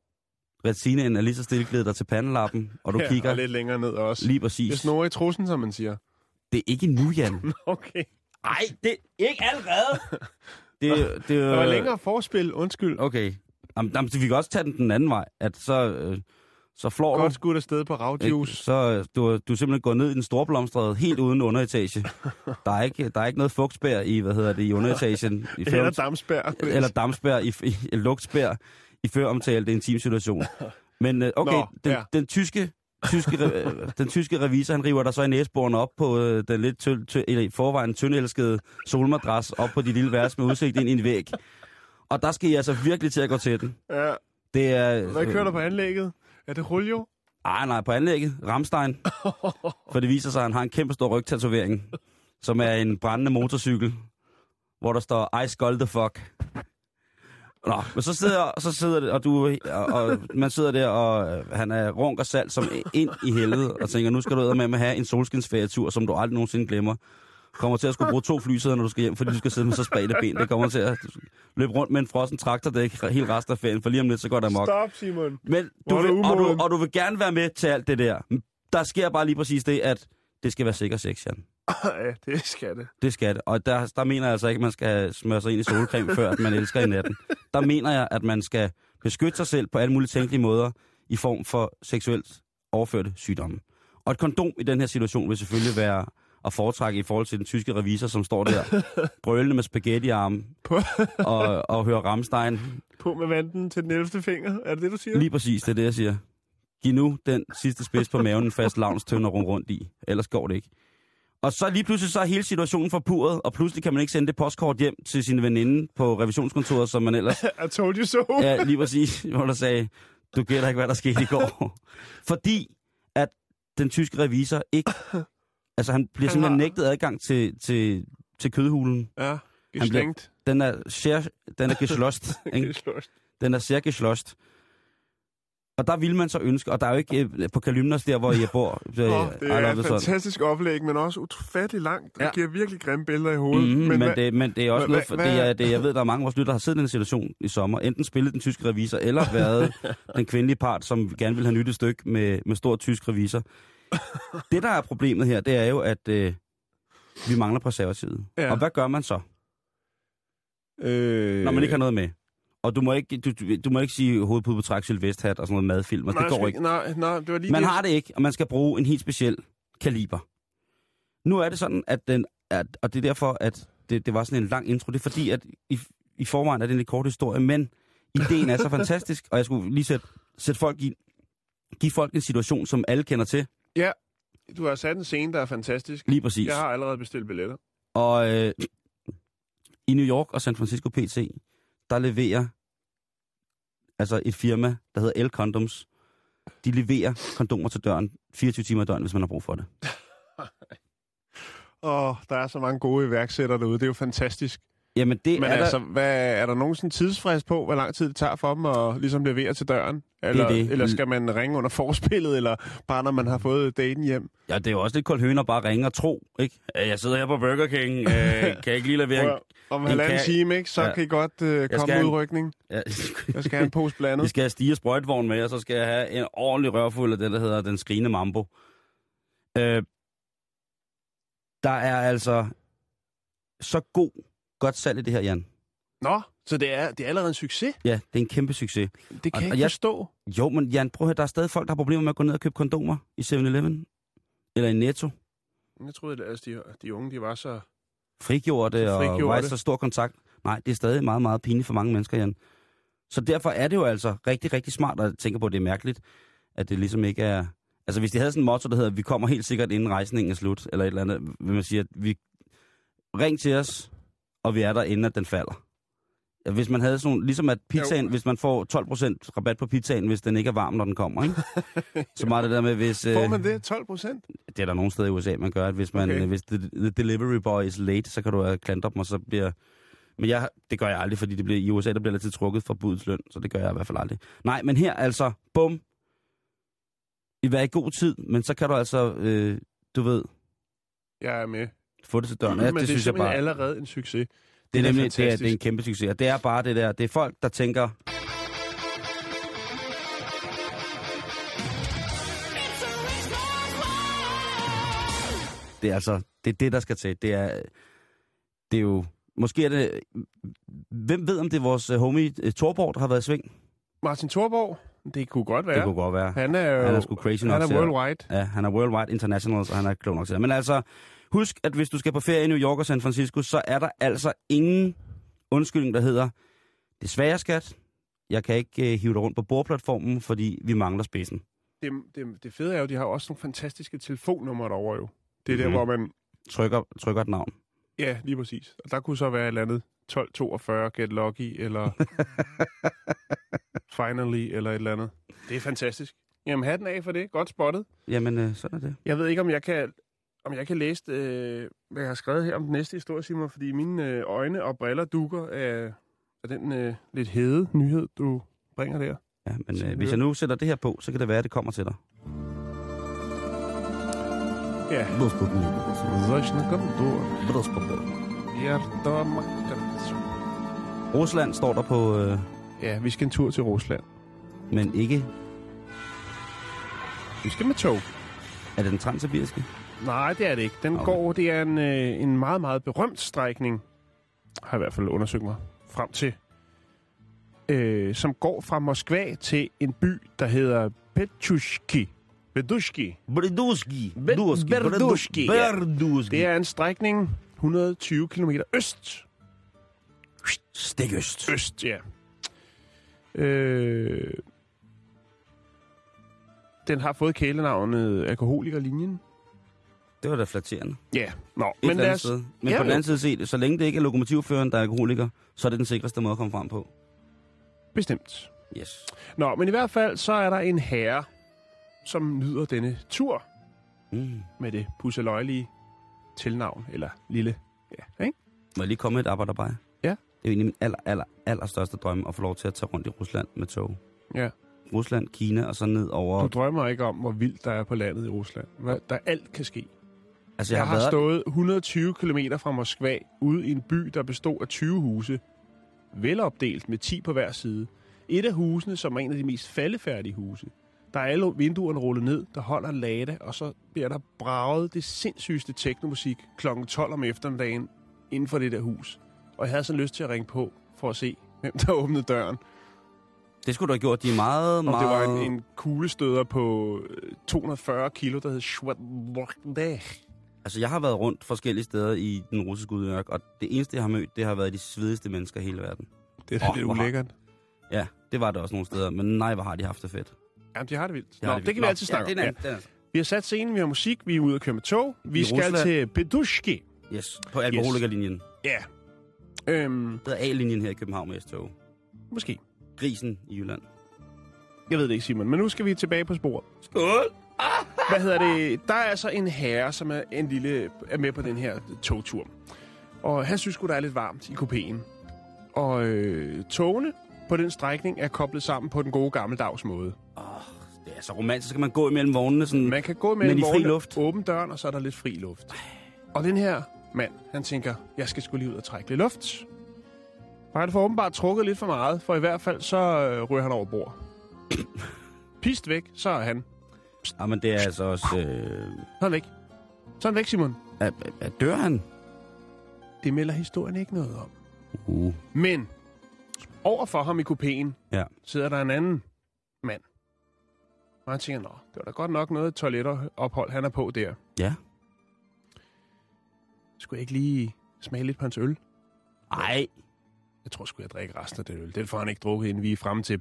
retinaen er lige så stille glædet dig til pandelappen, og du ja, kigger og lidt længere ned også. lige Det præcis. snor i trussen, som man siger. Det er ikke nu, Jan. [laughs] Okay. Nej, det er ikke allerede. [laughs] Det, det, Der var længere forspil, undskyld. Okay. Jamen, jamen, så vi kan også tage den den anden vej, at så, øh, så flår Godt du. skudt afsted på Ikke? ravjuice. Så øh, du, du er simpelthen gået ned i den store blomstrede, helt uden underetage. Der er ikke, der er ikke noget fugtspær i, hvad hedder det, i underetagen. I Eller damsbær. eller dampspær i, i, i lugtspær i før omtalte intim situation. Men øh, okay, Nå, den, ja. den tyske tyske, øh, den tyske revisor, han river der så i næseboren op på øh, den lidt tø, tø, eller i forvejen tyndelskede solmadras op på de lille vers med udsigt ind i en væg. Og der skal I altså virkelig til at gå til den. Ja. Det er... Hvad kører der på anlægget? Er det Julio? Ej, nej, på anlægget. Ramstein. [laughs] For det viser sig, at han har en kæmpe stor rygtatovering, som er en brændende motorcykel, hvor der står, I skull the fuck. Nå, men så sidder, så sidder det, og, du, og, og man sidder der, og øh, han er runk og salt som ind i helvede, og tænker, nu skal du med at have en solskinsferietur, som du aldrig nogensinde glemmer. Kommer til at skulle bruge to flysæder, når du skal hjem, fordi du skal sidde med så spredte ben. Det kommer til at løbe rundt med en frossen traktordæk helt resten af ferien, for lige om lidt, så går der amok. Stop, Simon. Men du vil, og, du, og du vil gerne være med til alt det der. Der sker bare lige præcis det, at det skal være sikker sex, Jan. [laughs] ja, det skal det. Det skal det. Og der, der mener jeg altså ikke, at man skal smøre sig ind i solcreme, før at man elsker i natten. Der mener jeg, at man skal beskytte sig selv på alle mulige tænkelige måder i form for seksuelt overførte sygdomme. Og et kondom i den her situation vil selvfølgelig være at foretrække i forhold til den tyske revisor, som står der [laughs] brølende med spaghettiarme På, [laughs] og, og hører Ramstein på med vanten til den 11. finger. Er det det, du siger? Lige præcis, det er det, jeg siger. Giv nu den sidste spids på maven en fast lavnstønd og rum rundt i. Ellers går det ikke. Og så lige pludselig så er hele situationen forpurret, og pludselig kan man ikke sende det postkort hjem til sin veninde på revisionskontoret, som man ellers... [laughs] I told you so. Ja, lige præcis, hvor der sagde, du gætter ikke, hvad der skete i går. Fordi at den tyske revisor ikke... Altså, han bliver Han simpelthen har- nægtet adgang til, til, til kødhulen. Ja, geslængt. Den er, sehr, den er [laughs] geschlost, ikke? Den er sehr geschlost. Og der vil man så ønske, og der er jo ikke øh, på Kalymnos der, hvor jeg bor. Øh, Oh, det er et fantastisk oplæg, men også utrofattelig langt. Det Ja. giver virkelig grimme billeder i hovedet. Mm, men, hvad- men, det, men det er også hvad- noget, for hvad- det er, det, jeg ved, der er mange af vores lyttere, der har siddet i den situation i sommer. Enten spillet den tyske revisor, eller været [laughs] den kvindelige part, som gerne vil have nyt et stykke med, med stor tysk revisor. [laughs] Det, der er problemet her, det er jo, at øh, vi mangler præservativet. Ja. Og hvad gør man så, øh, når man ikke har noget med? Og du må ikke, du, du, må ikke sige hovedpude på træk, sylvesthat og sådan noget madfilm. Altså, det går ikke. Nej, nej, det var lige Man det. har det ikke, og man skal bruge en helt speciel kaliber. Nu er det sådan, at den, at, og det er derfor, at det, det var sådan en lang intro. Det er fordi, at i, i forvejen er det en lidt kort historie, men ideen er så [laughs] fantastisk, og jeg skulle lige sætte, sætte folk i, give folk en situation, som alle kender til. Ja, du har sat en scene, der er fantastisk. Lige præcis. Jeg har allerede bestilt billetter. Og øh, i New York og San Francisco PT, der leverer altså et firma, der hedder L Condoms, de leverer kondomer til døren 24 timer i døgnet, hvis man har brug for det. [laughs] Åh, der er så mange gode iværksættere derude. Det er jo fantastisk. Jamen det Men er altså, der, hvad, er der nogen sådan tidsfrist på, hvor lang tid det tager for dem at ligesom levere til døren? Eller, det. eller skal man ringe under forspillet, eller bare når man har fået daten hjem? ja, det er jo også lidt koldt høn at bare ringe og tro, ikke? Øh, Jeg sidder her på Burger King, øh, [laughs] kan jeg ikke lige levere en... Om en halvanden kan- time, ikke? så Ja. kan I godt skal komme en- udrykning. [laughs] Ja, Jeg skal have en pose Vi blandet. skal have stige og sprøjtvogn med, og så skal jeg have en ordentlig rørfuld af det, der hedder den skrigende mambo. Øh, der er altså så god, godt salg i det her, Jan. Nå, så det er, det er allerede en succes? Ja, det er en kæmpe succes. Det kan Og- jeg og ikke jeg- forstå. Jo, men Jan, prøv at høre, der er stadig folk, der har problemer med at gå ned og købe kondomer i 7-Eleven. Eller i Netto. Jeg troede, at altså, de, de unge de var så... Frigjorte og Frigjorte. var i så stor kontakt. Nej, det er stadig meget, meget pinligt for mange mennesker, Jan. Så derfor er det jo altså rigtig, rigtig smart, at tænke på, at det er mærkeligt, at det ligesom ikke er... Altså, hvis de havde sådan en motto, der hedder, vi kommer helt sikkert inden rejsningen er slut, eller et eller andet, vil man sige, at vi... Ring til os, og vi er der, inden at den falder. Ja, Hvis man havde sådan nogle, ligesom at pizzaen, Jo. hvis man får 12% rabat på pizzaen, hvis den ikke er varm, når den kommer, ikke? [laughs] Så meget det der med, hvis... Får øh, man det? 12 procent? det er der nogle steder i USA, man gør, at hvis, man, Okay. hvis the, the delivery boy is late, så kan du uh, klandre dem, og så bliver... Men jeg, det gør jeg aldrig, fordi det bliver, i USA der bliver altid trukket fra budets løn, så det gør jeg i hvert fald aldrig. Nej, men her altså, bum, i være i god tid, men så kan du altså, øh, du ved, Jeg er med. Få det til døren. Men Ja, det, det, er synes jeg simpelthen bare, allerede en succes. det er da nemlig det er, det er en kæmpe succes. Og det er bare det der, det er folk, der tænker, det er altså, det er det, der skal til. Det er, det er jo, måske er det, hvem ved, om det er vores øh, homie øh, Torborg, der har været i sving? Martin Thorborg, det kunne godt være. Det kunne godt være. Han er jo Han er sgu crazy nok han er worldwide. Ja, han er worldwide international, så han er klog nok til det. Men altså, husk, at hvis du skal på ferie i New York og San Francisco, så er der altså ingen undskyldning, der hedder, desværre skat, jeg kan ikke øh, hive dig rundt på bordplatformen, fordi vi mangler spidsen. Det, det, det fede er jo, de har også nogle fantastiske telefonnumre derovre jo. Det er der, Mhm. hvor man... Trykker, trykker et navn. Ja, lige præcis. Og der kunne så være et eller andet 1242, Get Lucky, eller [laughs] Finally, eller et eller andet. Det er fantastisk. Jamen, hatten af for det. Godt spottet. Jamen, øh, sådan er det. Jeg ved ikke, om jeg kan, om jeg kan læse, øh, hvad jeg har skrevet her om den næste historie, Simon, fordi mine øh, øjne og briller dukker af, af den øh, lidt hede nyhed, du bringer der. Ja, men øh, hvis jeg nu sætter det her på, så kan det være, at det kommer til dig. Ja. Rusland står der på... Øh... Ja, vi skal en tur til Rusland. Men ikke... Vi skal med tog. Er det den transsibiriske? Nej, det er det ikke. Den Okay. går, det er en, øh, en meget, meget berømt strækning, har jeg i hvert fald undersøgt mig frem til, øh, som går fra Moskva til en by, der hedder Petushki. Bedushki. Berduski. Be- Berduski, ja. Berduski. Det er en strækning 120 km øst. stikøst. Øst, ja. Øh, den har fået kælenavnet Alkoholikerlinjen. Det var da flatterende. Ja, nå. Et Men lad os, sted. Men Ja, på den anden side set, så længe det ikke er lokomotivføreren, der er alkoholiker, så er det den sikreste måde at komme frem på. bestemt. Yes. Nå, men i hvert fald, så er der en herre, som nyder denne tur Mm. med det pusseløjelige tilnavn, eller lille, ja, ikke? Må jeg lige komme med et arbejderbej? Ja. Det er jo egentlig min aller, aller, aller største drøm at få lov til at tage rundt i Rusland med tog. Ja. Rusland, Kina og så ned over... Du drømmer ikke om, hvor vildt der er på landet i Rusland. Hvad, der alt kan ske. Altså, Jeg, jeg, jeg har været... stået 120 km fra Moskva, ude i en by, der bestod af 20 huse, velopdelt med 10 på hver side. Et af husene, som er en af de mest faldefærdige huse. Der er alle vinduerne rullet ned, der holder lada, og så bliver der braget det sindssygeste teknomusik kl. 12 om eftermiddagen inden for det der hus. Og jeg havde så lyst til at ringe på for at se, hvem der [laughs] åbnede døren. Det skulle du have gjort. De er meget, Og meget... det var en, en kuglestøder på øh, 240 kilo, der hed Schwadlokdag. Altså, jeg har været rundt forskellige steder i den russiske udmærk, og det eneste, jeg har mødt, det har været de svedigste mennesker i hele verden. Det er da Åh, lidt har- ulækkert. Ja, det var det også nogle steder, men nej, hvor har de haft det fedt. Jamen, de har det vildt. De Nå, det, vildt. kan vi Nå, altid snakke ja, om. det er Ja. en, anden- Vi har sat scenen, vi har musik, vi er ude at køre med tog. Vi I skal Rusland. til Bedushki. Yes, på alkoholikerlinjen. Ja. Øhm, Det er A-linjen her i København med S-tog. måske. Grisen i Jylland. Jeg ved det ikke, Simon, men nu skal vi tilbage på sporet. Skål! Hvad hedder det? Der er altså en herre, som er, en lille, er med på den her togtur. Og han synes sgu, der er lidt varmt i kupéen. Og øh, togene på den strækning er koblet sammen på den gode gammeldags måde. Det er så romantisk, så kan man gå imellem vognene sådan... Man kan gå mellem Men i fri vognene, luft. åbne døren, og så er der lidt fri luft. Og den her mand, han tænker, jeg skal skulle lige ud og trække lidt luft. Og han får åbenbart trukket lidt for meget, for i hvert fald så øh, ryger han over bord. [coughs] Pist væk, så er han. Ja, men det er altså også... Øh... Så han væk. Så han væk, Simon. Er, er, dør han? Det melder historien ikke noget om. Uh. Men over for ham i kupéen Ja. sidder der en anden mand. Og han tænker, nå, det var da godt nok noget toiletophold, han er på der. Ja. Skulle jeg ikke lige smage lidt på hans øl? Ej. Jeg tror sgu, jeg drikker resten af det øl. Den får han ikke drukket, inden vi er fremme til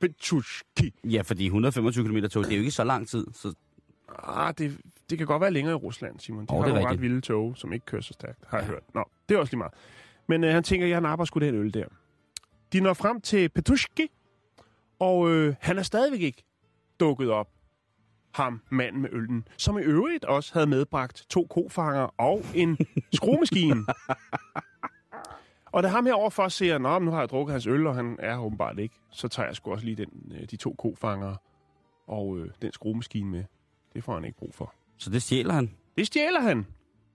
Pitchushki. Ja, fordi 125 km tog, det er jo ikke så lang tid. Så Ah, det, det kan godt være længere i Rusland, Simon. De Åh, har det nogle ret vilde tog, som ikke kører så stærkt, har jeg hørt. Nå, det er også lige meget. Men øh, han tænker, jeg napper sgu den øl der. De når frem til Petushki, og øh, han er stadigvæk ikke dukket op. Ham, manden med øllen, som i øvrigt også havde medbragt to kofanger og en skruemaskine. [laughs] og da ham herovre for Nå, men nu har jeg drukket hans øl, og han er her åbenbart ikke, så tager jeg sgu også lige den, øh, de to kofanger og øh, den skruemaskine med. Det får han ikke brug for. Så det stjæler han. Det stjæler han.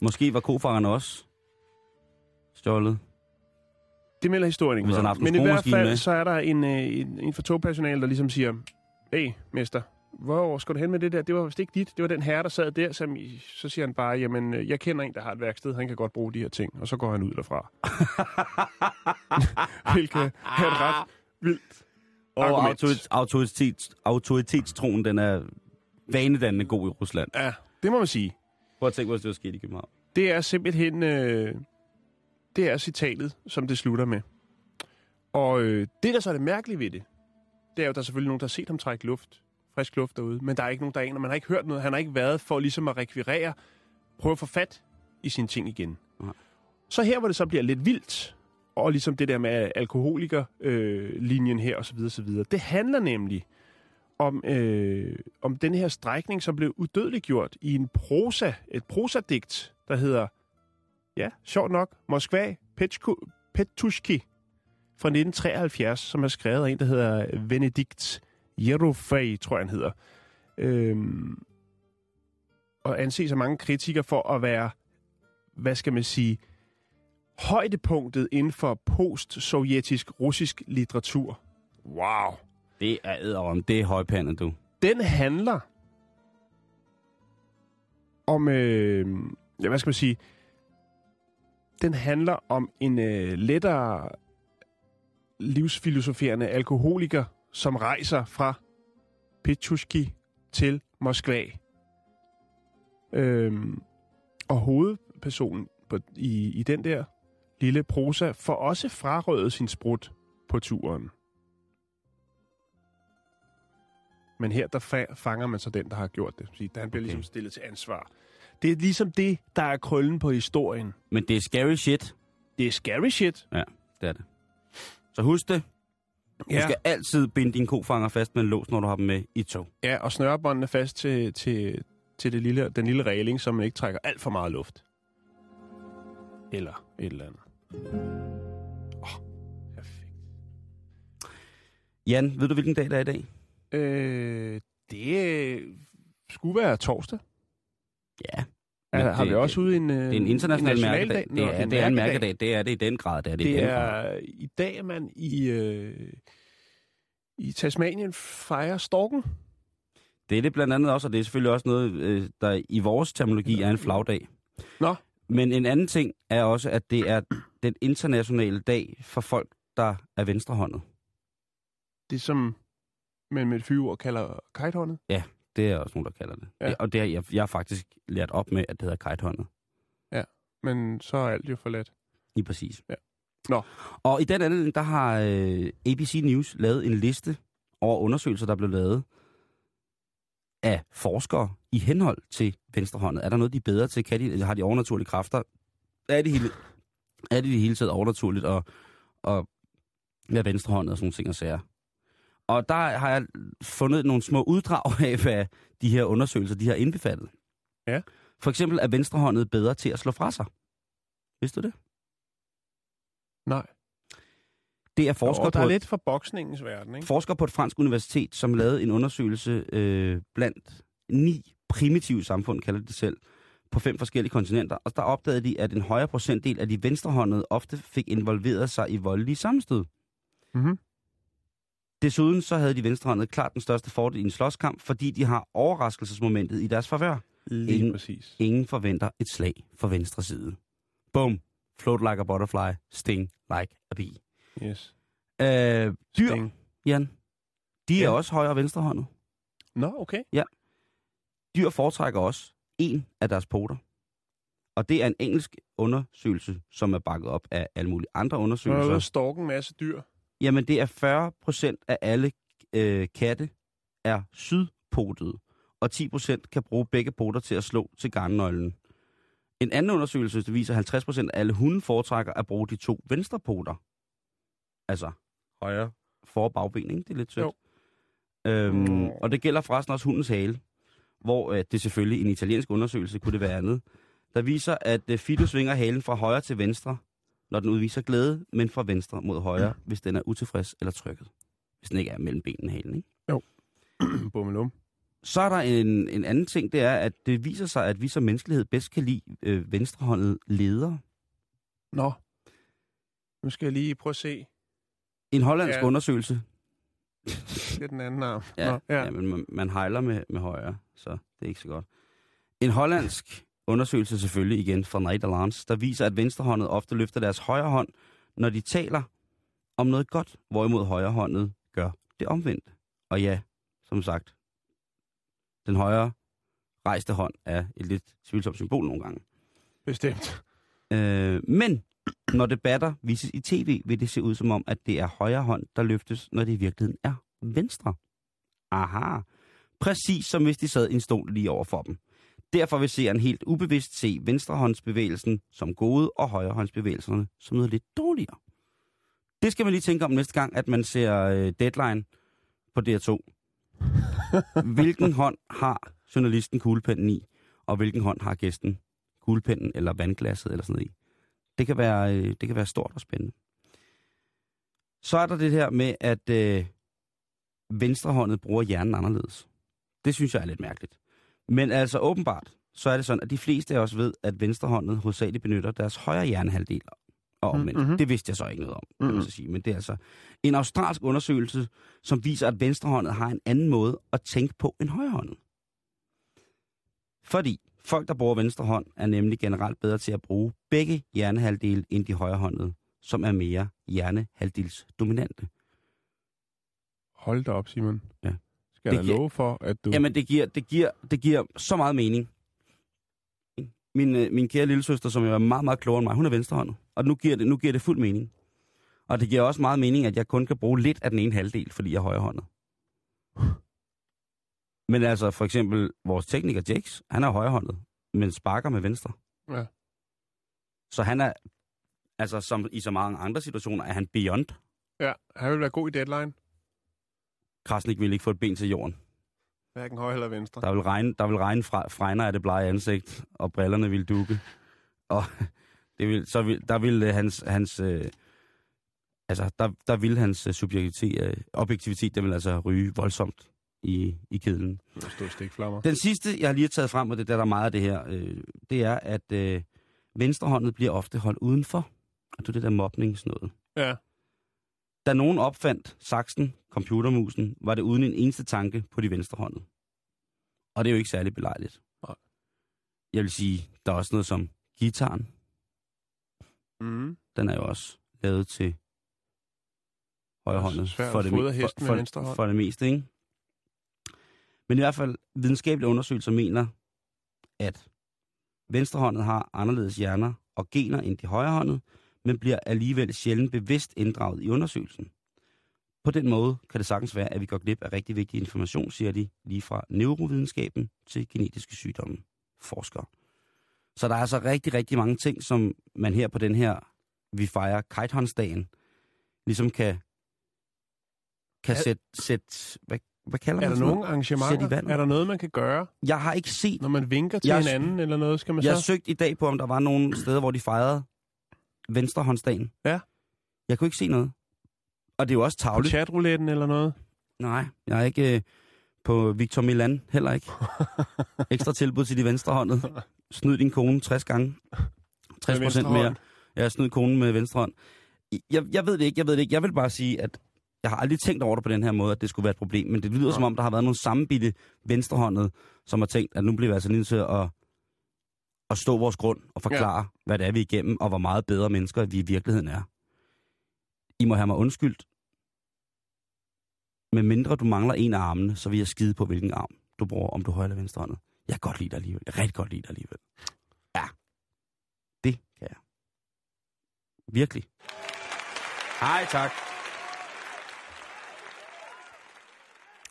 Måske var kofangerne også stjålet. Det melder historien ikke Men i hvert fald, med. så er der en, øh, en, en fra togpersonale, der ligesom siger, hey, mester, hvor skal du hen med det der? Det var vist ikke dit. Det var den herre, der sad der. Som, i- så siger han bare, jamen, øh, jeg kender en, der har et værksted. Han kan godt bruge de her ting. Og så går han ud derfra. [laughs] Hvilket er et ret vildt Og argument. autoritet, autoritet, autoritetstroen, den er vanedannende god i Rusland. Ja, det må man sige. Prøv at tænke, hvis det var sket i København. Det er simpelthen... Øh, det er citatet, som det slutter med. Og øh, det, der så er det mærkelige ved det, det er jo, at der er selvfølgelig nogen, der har set ham trække luft, frisk luft derude, men der er ikke nogen, der aner. Man har ikke hørt noget. Han har ikke været for ligesom at rekvirere, prøve at få fat i sine ting igen. Nej. Så her, hvor det så bliver lidt vildt, og ligesom det der med alkoholikerlinjen øh, linjen her osv., osv., det handler nemlig om, øh, om den her strækning, som blev udødeliggjort i en prosa, et prosadigt, der hedder, ja, sjovt nok, Moskva Petchku- Petushki fra 1973, som er skrevet af en, der hedder Benedikt Jerofej, tror jeg, han hedder. Øhm, og anses af mange kritikere for at være, hvad skal man sige, højdepunktet inden for post-sovjetisk russisk litteratur. Wow. Det er æderom. Det er højpandet, du. Den handler om, øh, ja, hvad skal man sige, den handler om en øh, lettere livsfilosoferende alkoholiker, som rejser fra Petushki til Moskva. Øhm, og hovedpersonen på, i, i den der lille prosa får også frarøvet sin sprut på turen. Men her, der fa- fanger man så den, der har gjort det. Så Han bliver Okay. ligesom stillet til ansvar. Det er ligesom det, der er krøllen på historien. Men det er scary shit. Det er scary shit. Ja, det er det. Så husk det. Du skal altid binde dine kofanger fast med en lås, når du har dem med i tog. ja og snørebåndene fast til, til, til det lille, den lille regling, så man ikke trækker alt for meget luft. Eller et eller andet. Oh, perfekt. Jan, ved du, hvilken dag det er i dag? Øh, det øh, skulle være torsdag. Ja. Er, har det- vi også ude i en Det er en international mærkedag. Nå, Det er, det er en mærkedag. Det er det i den grad. Det er det, i Det den grad. er i dag, man i, øh, i Tasmanien fejrer storken. Det er det blandt andet også, og det er selvfølgelig også noget, øh, der i vores terminologi er en flagdag. Nå. Men en anden ting er også, at det er den internationale dag for folk, der er venstrehåndet. Det som man med et fyreord kalder kitehåndet. Det er også nogen, der kalder det. Ja. Og det er, jeg, jeg har faktisk lært op med, at det hedder kitehåndet. Men så er alt jo forladt. Lige præcis. Ja. Nå. Og i den anledning, der har øh, ABC News lavet en liste over undersøgelser, der blev lavet af forskere i henhold til venstrehåndet. Er der noget, de er bedre til? Kan de, har de overnaturlige kræfter? Er det, hele, er det det hele taget overnaturligt at, at være venstrehåndet og sådan nogle ting og sager? Og der har jeg fundet nogle små uddrag af, hvad de her undersøgelser de har indbefattet. Ja. For eksempel er venstrehåndet bedre til at slå fra sig. Vidste du det? Nej. Det er forskere Og der på... er lidt for boksningens verden, ikke? forskere på et fransk universitet, som lavede en undersøgelse øh, blandt ni primitive samfund, kalder de det selv, på fem forskellige kontinenter. Og der opdagede de, at en højere procentdel af de venstrehåndede ofte fik involveret sig i voldelige sammenstød. Mm-hmm. Desuden så havde de venstrehåndede klart den største fordel i en slåskamp, fordi de har overraskelsesmomentet i deres favør. Lige Ingen- præcis. Ingen forventer et slag fra venstre side. Boom. Float like a butterfly. Sting like a bee. Yes. Øh, dyr, Sting. Jan, de er Ja. også højre og venstrehåndet. Nå, okay. Dyr foretrækker også en af deres poter. Og det er en engelsk undersøgelse, som er bakket op af alle mulige andre er der undersøgelser. ude at stalke en masse dyr. Jamen, det er 40 procent af alle øh, katte er sydpotede, og 10 procent kan bruge begge poter til at slå til garnnøglen. En anden undersøgelse der viser, at 50 procent af alle hunde foretrækker at bruge de to venstre poter. Altså højre for- bagben, ikke? Det er lidt sødt. Jo. Øhm, Mm. og det gælder forresten også hundens hale, hvor øh, det selvfølgelig i en italiensk undersøgelse kunne det være andet, der viser, at øh, Fido svinger halen fra højre til venstre, når den udviser glæde, men fra venstre mod højre, hvis den er utilfreds eller trykket. Hvis den ikke er mellem benene halen, ikke? [clears throat] Bummelum. Så er der en, en anden ting, det er, at det viser sig, at vi som menneskelighed bedst kan lide øh, venstrehåndede ledere. Nå. Nu skal jeg lige prøve at se. En hollandsk Ja. undersøgelse. Det er den anden arm. Ja, Nå, ja. ja men man, man hejler med, med højre, så det er ikke så godt. En hollandsk undersøgelse selvfølgelig igen fra Nederlands, der viser, at venstrehåndet ofte løfter deres højre hånd, når de taler om noget godt, hvorimod højrehåndet gør det omvendte. Og ja, som sagt, den højre rejste hånd er et lidt tvivlsomt symbol nogle gange. Bestemt. Øh, men når debatter vises i tv, vil det se ud som om, at det er højre hånd, der løftes, når det i virkeligheden er venstre. Aha. Præcis som hvis de sad i en stol lige over for dem. Derfor vil seeren helt ubevidst se venstrehåndsbevægelsen som gode, og højrehåndsbevægelserne som noget lidt dårligere. Det skal man lige tænke om næste gang, at man ser øh, Deadline på DR2. [laughs] Hvilken hånd har journalisten kuglepennen i, og hvilken hånd har gæsten kuglepennen eller vandglasset eller sådan noget i. Det kan være, øh, det kan være stort og spændende. Så er der det her med, at øh, venstrehåndet bruger hjernen anderledes. Det synes jeg er lidt mærkeligt. Men altså åbenbart, så er det sådan, at de fleste af os ved, at venstrehåndet hovedsageligt benytter deres højre hjernehalvdel. Og omvendt. Mhm. Det vidste jeg så ikke noget om, kan man så sige. Men det er altså en australsk undersøgelse, som viser, at venstrehåndet har en anden måde at tænke på end højrehåndet. Fordi folk, der bruger venstre hånd, er nemlig generelt bedre til at bruge begge hjernehalvdele end de højrehåndede, som er mere hjernehalvdels dominante. Hold da op, Simon. Ja. Skal Det jeg giver- love for, at du... Jamen, det giver, det, giver, det giver så meget mening. Min, øh, min kære lille søster, som er meget, meget klogere end mig, hun er venstrehåndet. Og nu giver, det, nu giver det fuld mening. Og det giver også meget mening, at jeg kun kan bruge lidt af den ene halvdel, fordi jeg er højrehåndet. Men altså, for eksempel, vores tekniker Jax, han er højrehåndet, men sparker med venstre. Ja. Så han er, altså som i så mange andre situationer, er han beyond. Ja, han vil være god i deadline. Krasnik vil ikke få et ben til jorden. Hverken højre eller venstre. Der vil regne, der vil regne fra, fregner af det blege ansigt, og brillerne vil dukke. Og [laughs] det vil, så vil, der vil øh, hans, hans øh, altså, der, der vil hans øh, subjektivitet, øh, objektivitet, der vil altså ryge voldsomt i, i kedlen. Den sidste, jeg lige har taget frem, og det der er der meget af det her, øh, det er, at øh, venstrehåndet bliver ofte holdt udenfor. Og det er det der mobning sådan noget. Ja. Da nogen opfandt saksen, computermusen, var det uden en eneste tanke på de venstrehåndede. Og det er jo ikke særlig belejligt. Jeg vil sige, der er også noget som gitaren. Mm. Den er jo også lavet til højre hånd. svært For det, me- for, med venstre for, hånd. for det meste, ikke? Men i hvert fald, videnskabelige undersøgelser mener, at venstrehåndet har anderledes hjerner og gener end de højrehåndede, men bliver alligevel sjældent bevidst inddraget i undersøgelsen. På den måde kan det sagtens være, at vi går glip af rigtig vigtig information, siger de, lige fra neurovidenskaben til genetiske sygdomme forskere. Så der er altså rigtig, rigtig mange ting, som man her på den her, vi fejrer kitehåndsdagen, ligesom kan, kan Er- sætte, sætte hvad, hvad kalder Er man der sådan nogle arrangementer? Er der noget, man kan gøre, Jeg har ikke set når man vinker til Jeg- hinanden eller noget? Skal man Jeg har så? søgt i dag på, om der var nogle steder, hvor de fejrede venstrehåndsdagen. Ja. Jeg kunne ikke se noget. Og det er jo også På tavligt. chatrouletten eller noget? Nej, jeg er ikke øh, på Victor Milan, heller ikke. [laughs] Ekstra tilbud til de venstrehåndede. Snyd din kone 60 gange. 60 Med procent venstre mere. Jeg snyd konen med venstre hånd. Jeg, jeg ved det ikke, jeg ved det ikke. Jeg vil bare sige, at jeg har aldrig tænkt over det på den her måde, at det skulle være et problem. Men det lyder som om, der har været nogle sammenbitte venstrehåndede, som har tænkt, at nu bliver vi altså nødt til at, at stå vores grund og forklare, ja. hvad det er, vi er igennem, og hvor meget bedre mennesker vi i virkeligheden er. I må have mig undskyldt. Men mindre du mangler en af armene, så vil jeg skide på, hvilken arm du bruger, om du højre eller venstre håndet. Jeg kan godt lide dig alligevel. Jeg kan rigtig godt lide dig alligevel. Ja. Det kan jeg. Virkelig. Hej, tak.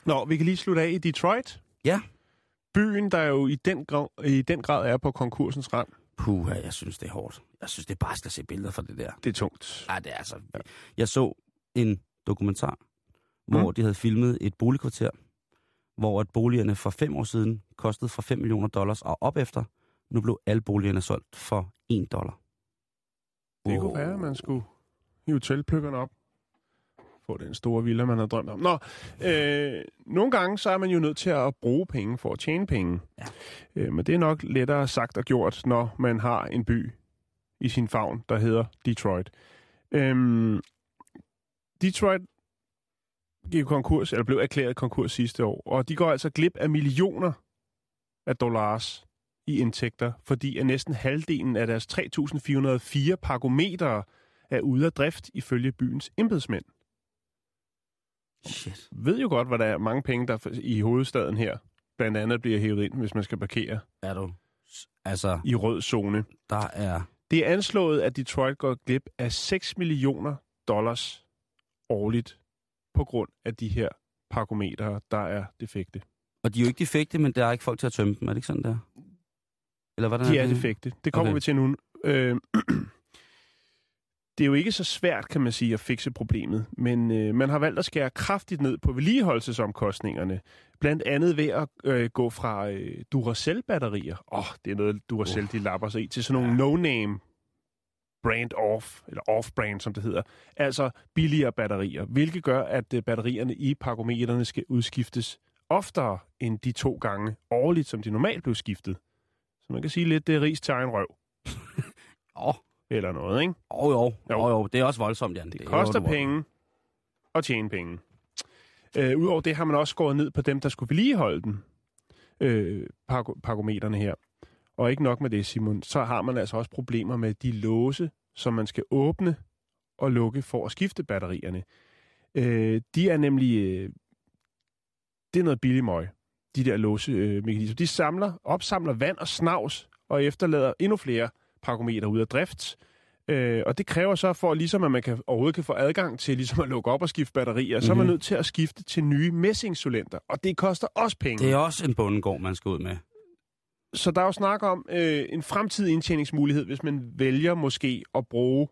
Nå, vi kan lige slutte af i Detroit. Ja. Byen, der jo i den, grad, i den grad er på konkursens rand. Puha, jeg synes, det er hårdt. Jeg synes, det er bare skal se billeder fra det der. Det er tungt. Ja, det er altså... Jeg så en dokumentar, hvor Mm. de havde filmet et boligkvarter, hvor at boligerne for fem år siden kostede fra 5 millioner dollars og op efter. Nu blev alle boligerne solgt for 1 dollar. Det kunne være, at man skulle hive teltpløkkerne op. Få den store villa, man har drømt om. Nå, øh, nogle gange så er man jo nødt til at bruge penge for at tjene penge. Ja. Øh, men det er nok lettere sagt og gjort, når man har en by i sin favn, der hedder Detroit. Øhm, Detroit gik konkurs, eller blev erklæret konkurs sidste år, og de går altså glip af millioner af dollars i indtægter, fordi at næsten halvdelen af deres 3.404 parkometer er ude af drift ifølge byens embedsmænd. Shit. Ved jo godt, hvad der er mange penge, der i hovedstaden her blandt andet bliver hævet ind, hvis man skal parkere Er du... Altså, i rød zone. der er... Det er anslået, at Detroit går glip af 6 millioner dollars årligt på grund af de her parkometer, der er defekte. Og de er jo ikke defekte, men der er ikke folk til at tømme dem. Er det ikke sådan der? Eller hvordan De er det? defekte. Det kommer Okay. vi til nu. Øh, [clears throat] det er jo ikke så svært, kan man sige, at fikse problemet, men øh, man har valgt at skære kraftigt ned på vedligeholdelsesomkostningerne. Blandt andet ved at øh, gå fra øh, Duracell-batterier, åh, oh, det er noget Duracell, de lapper sig i, til sådan nogle no-name brand off, eller off-brand, som det hedder. Altså billigere batterier, hvilket gør, at øh, batterierne i parkometerne skal udskiftes oftere end de to gange årligt, som de normalt blev skiftet. Så man kan sige lidt, det er ris til egen røv. [laughs] Åh, oh, Eller noget, ikke? oh, jo. Jo. Oh, jo. Det er også voldsomt, Jan. Det er koster jo- penge at tjene penge. Øh, Udover det har man også skåret ned på dem, der skulle vedligeholde den. Øh, parko- parkometerne her. Og ikke nok med det, Simon, så har man altså også problemer med de låse, som man skal åbne og lukke for at skifte batterierne. Øh, de er nemlig... Øh, det er noget billig møg, de der låsemekanismer. De samler, opsamler vand og snavs og efterlader endnu flere parkometer ud af drift. Øh, og det kræver så for, ligesom at man kan, overhovedet kan få adgang til ligesom at lukke op og skifte batterier, mm-hmm. så er man Mhm. nødt til at skifte til nye messingsolenter. Og det koster også penge. Det er også en bundegård, man skal ud med. Så der er jo snak om øh, en fremtidig indtjeningsmulighed, hvis man vælger måske at bruge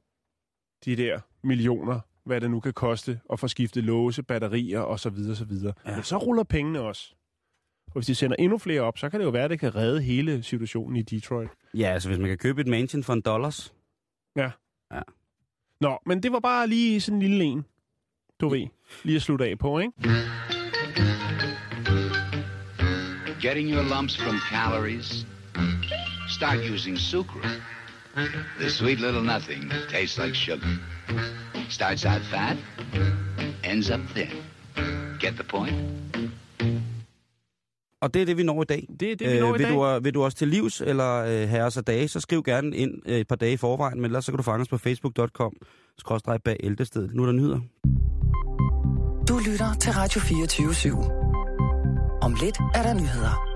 de der millioner, hvad det nu kan koste, at få skiftet låse, batterier osv. osv. Ja. Ja. Men så ruller pengene også. Og hvis de sender endnu flere op, så kan det jo være, at det kan redde hele situationen i Detroit. Ja, altså hvis man kan købe et mansion for en dollars. Nå, men det var bare lige sådan en lille en, du ved, lige at slutte af på, ikke? Getting your lumps from calories? Start using sucrose. The sweet little nothing that tastes like sugar. Starts out fat, ends up thin. Get the point? Og det er det, vi når i dag. Det er det, vi når i vil, dag. Du, vil du også til livs, eller øh, have os af dage, så skriv gerne ind øh, et par dage i forvejen, men ellers så kan du fange os på facebook.com, skrådstræk bag ældestedet. Nu er der nyheder. lytter til Radio 24 /7. Om lidt er der nyheder.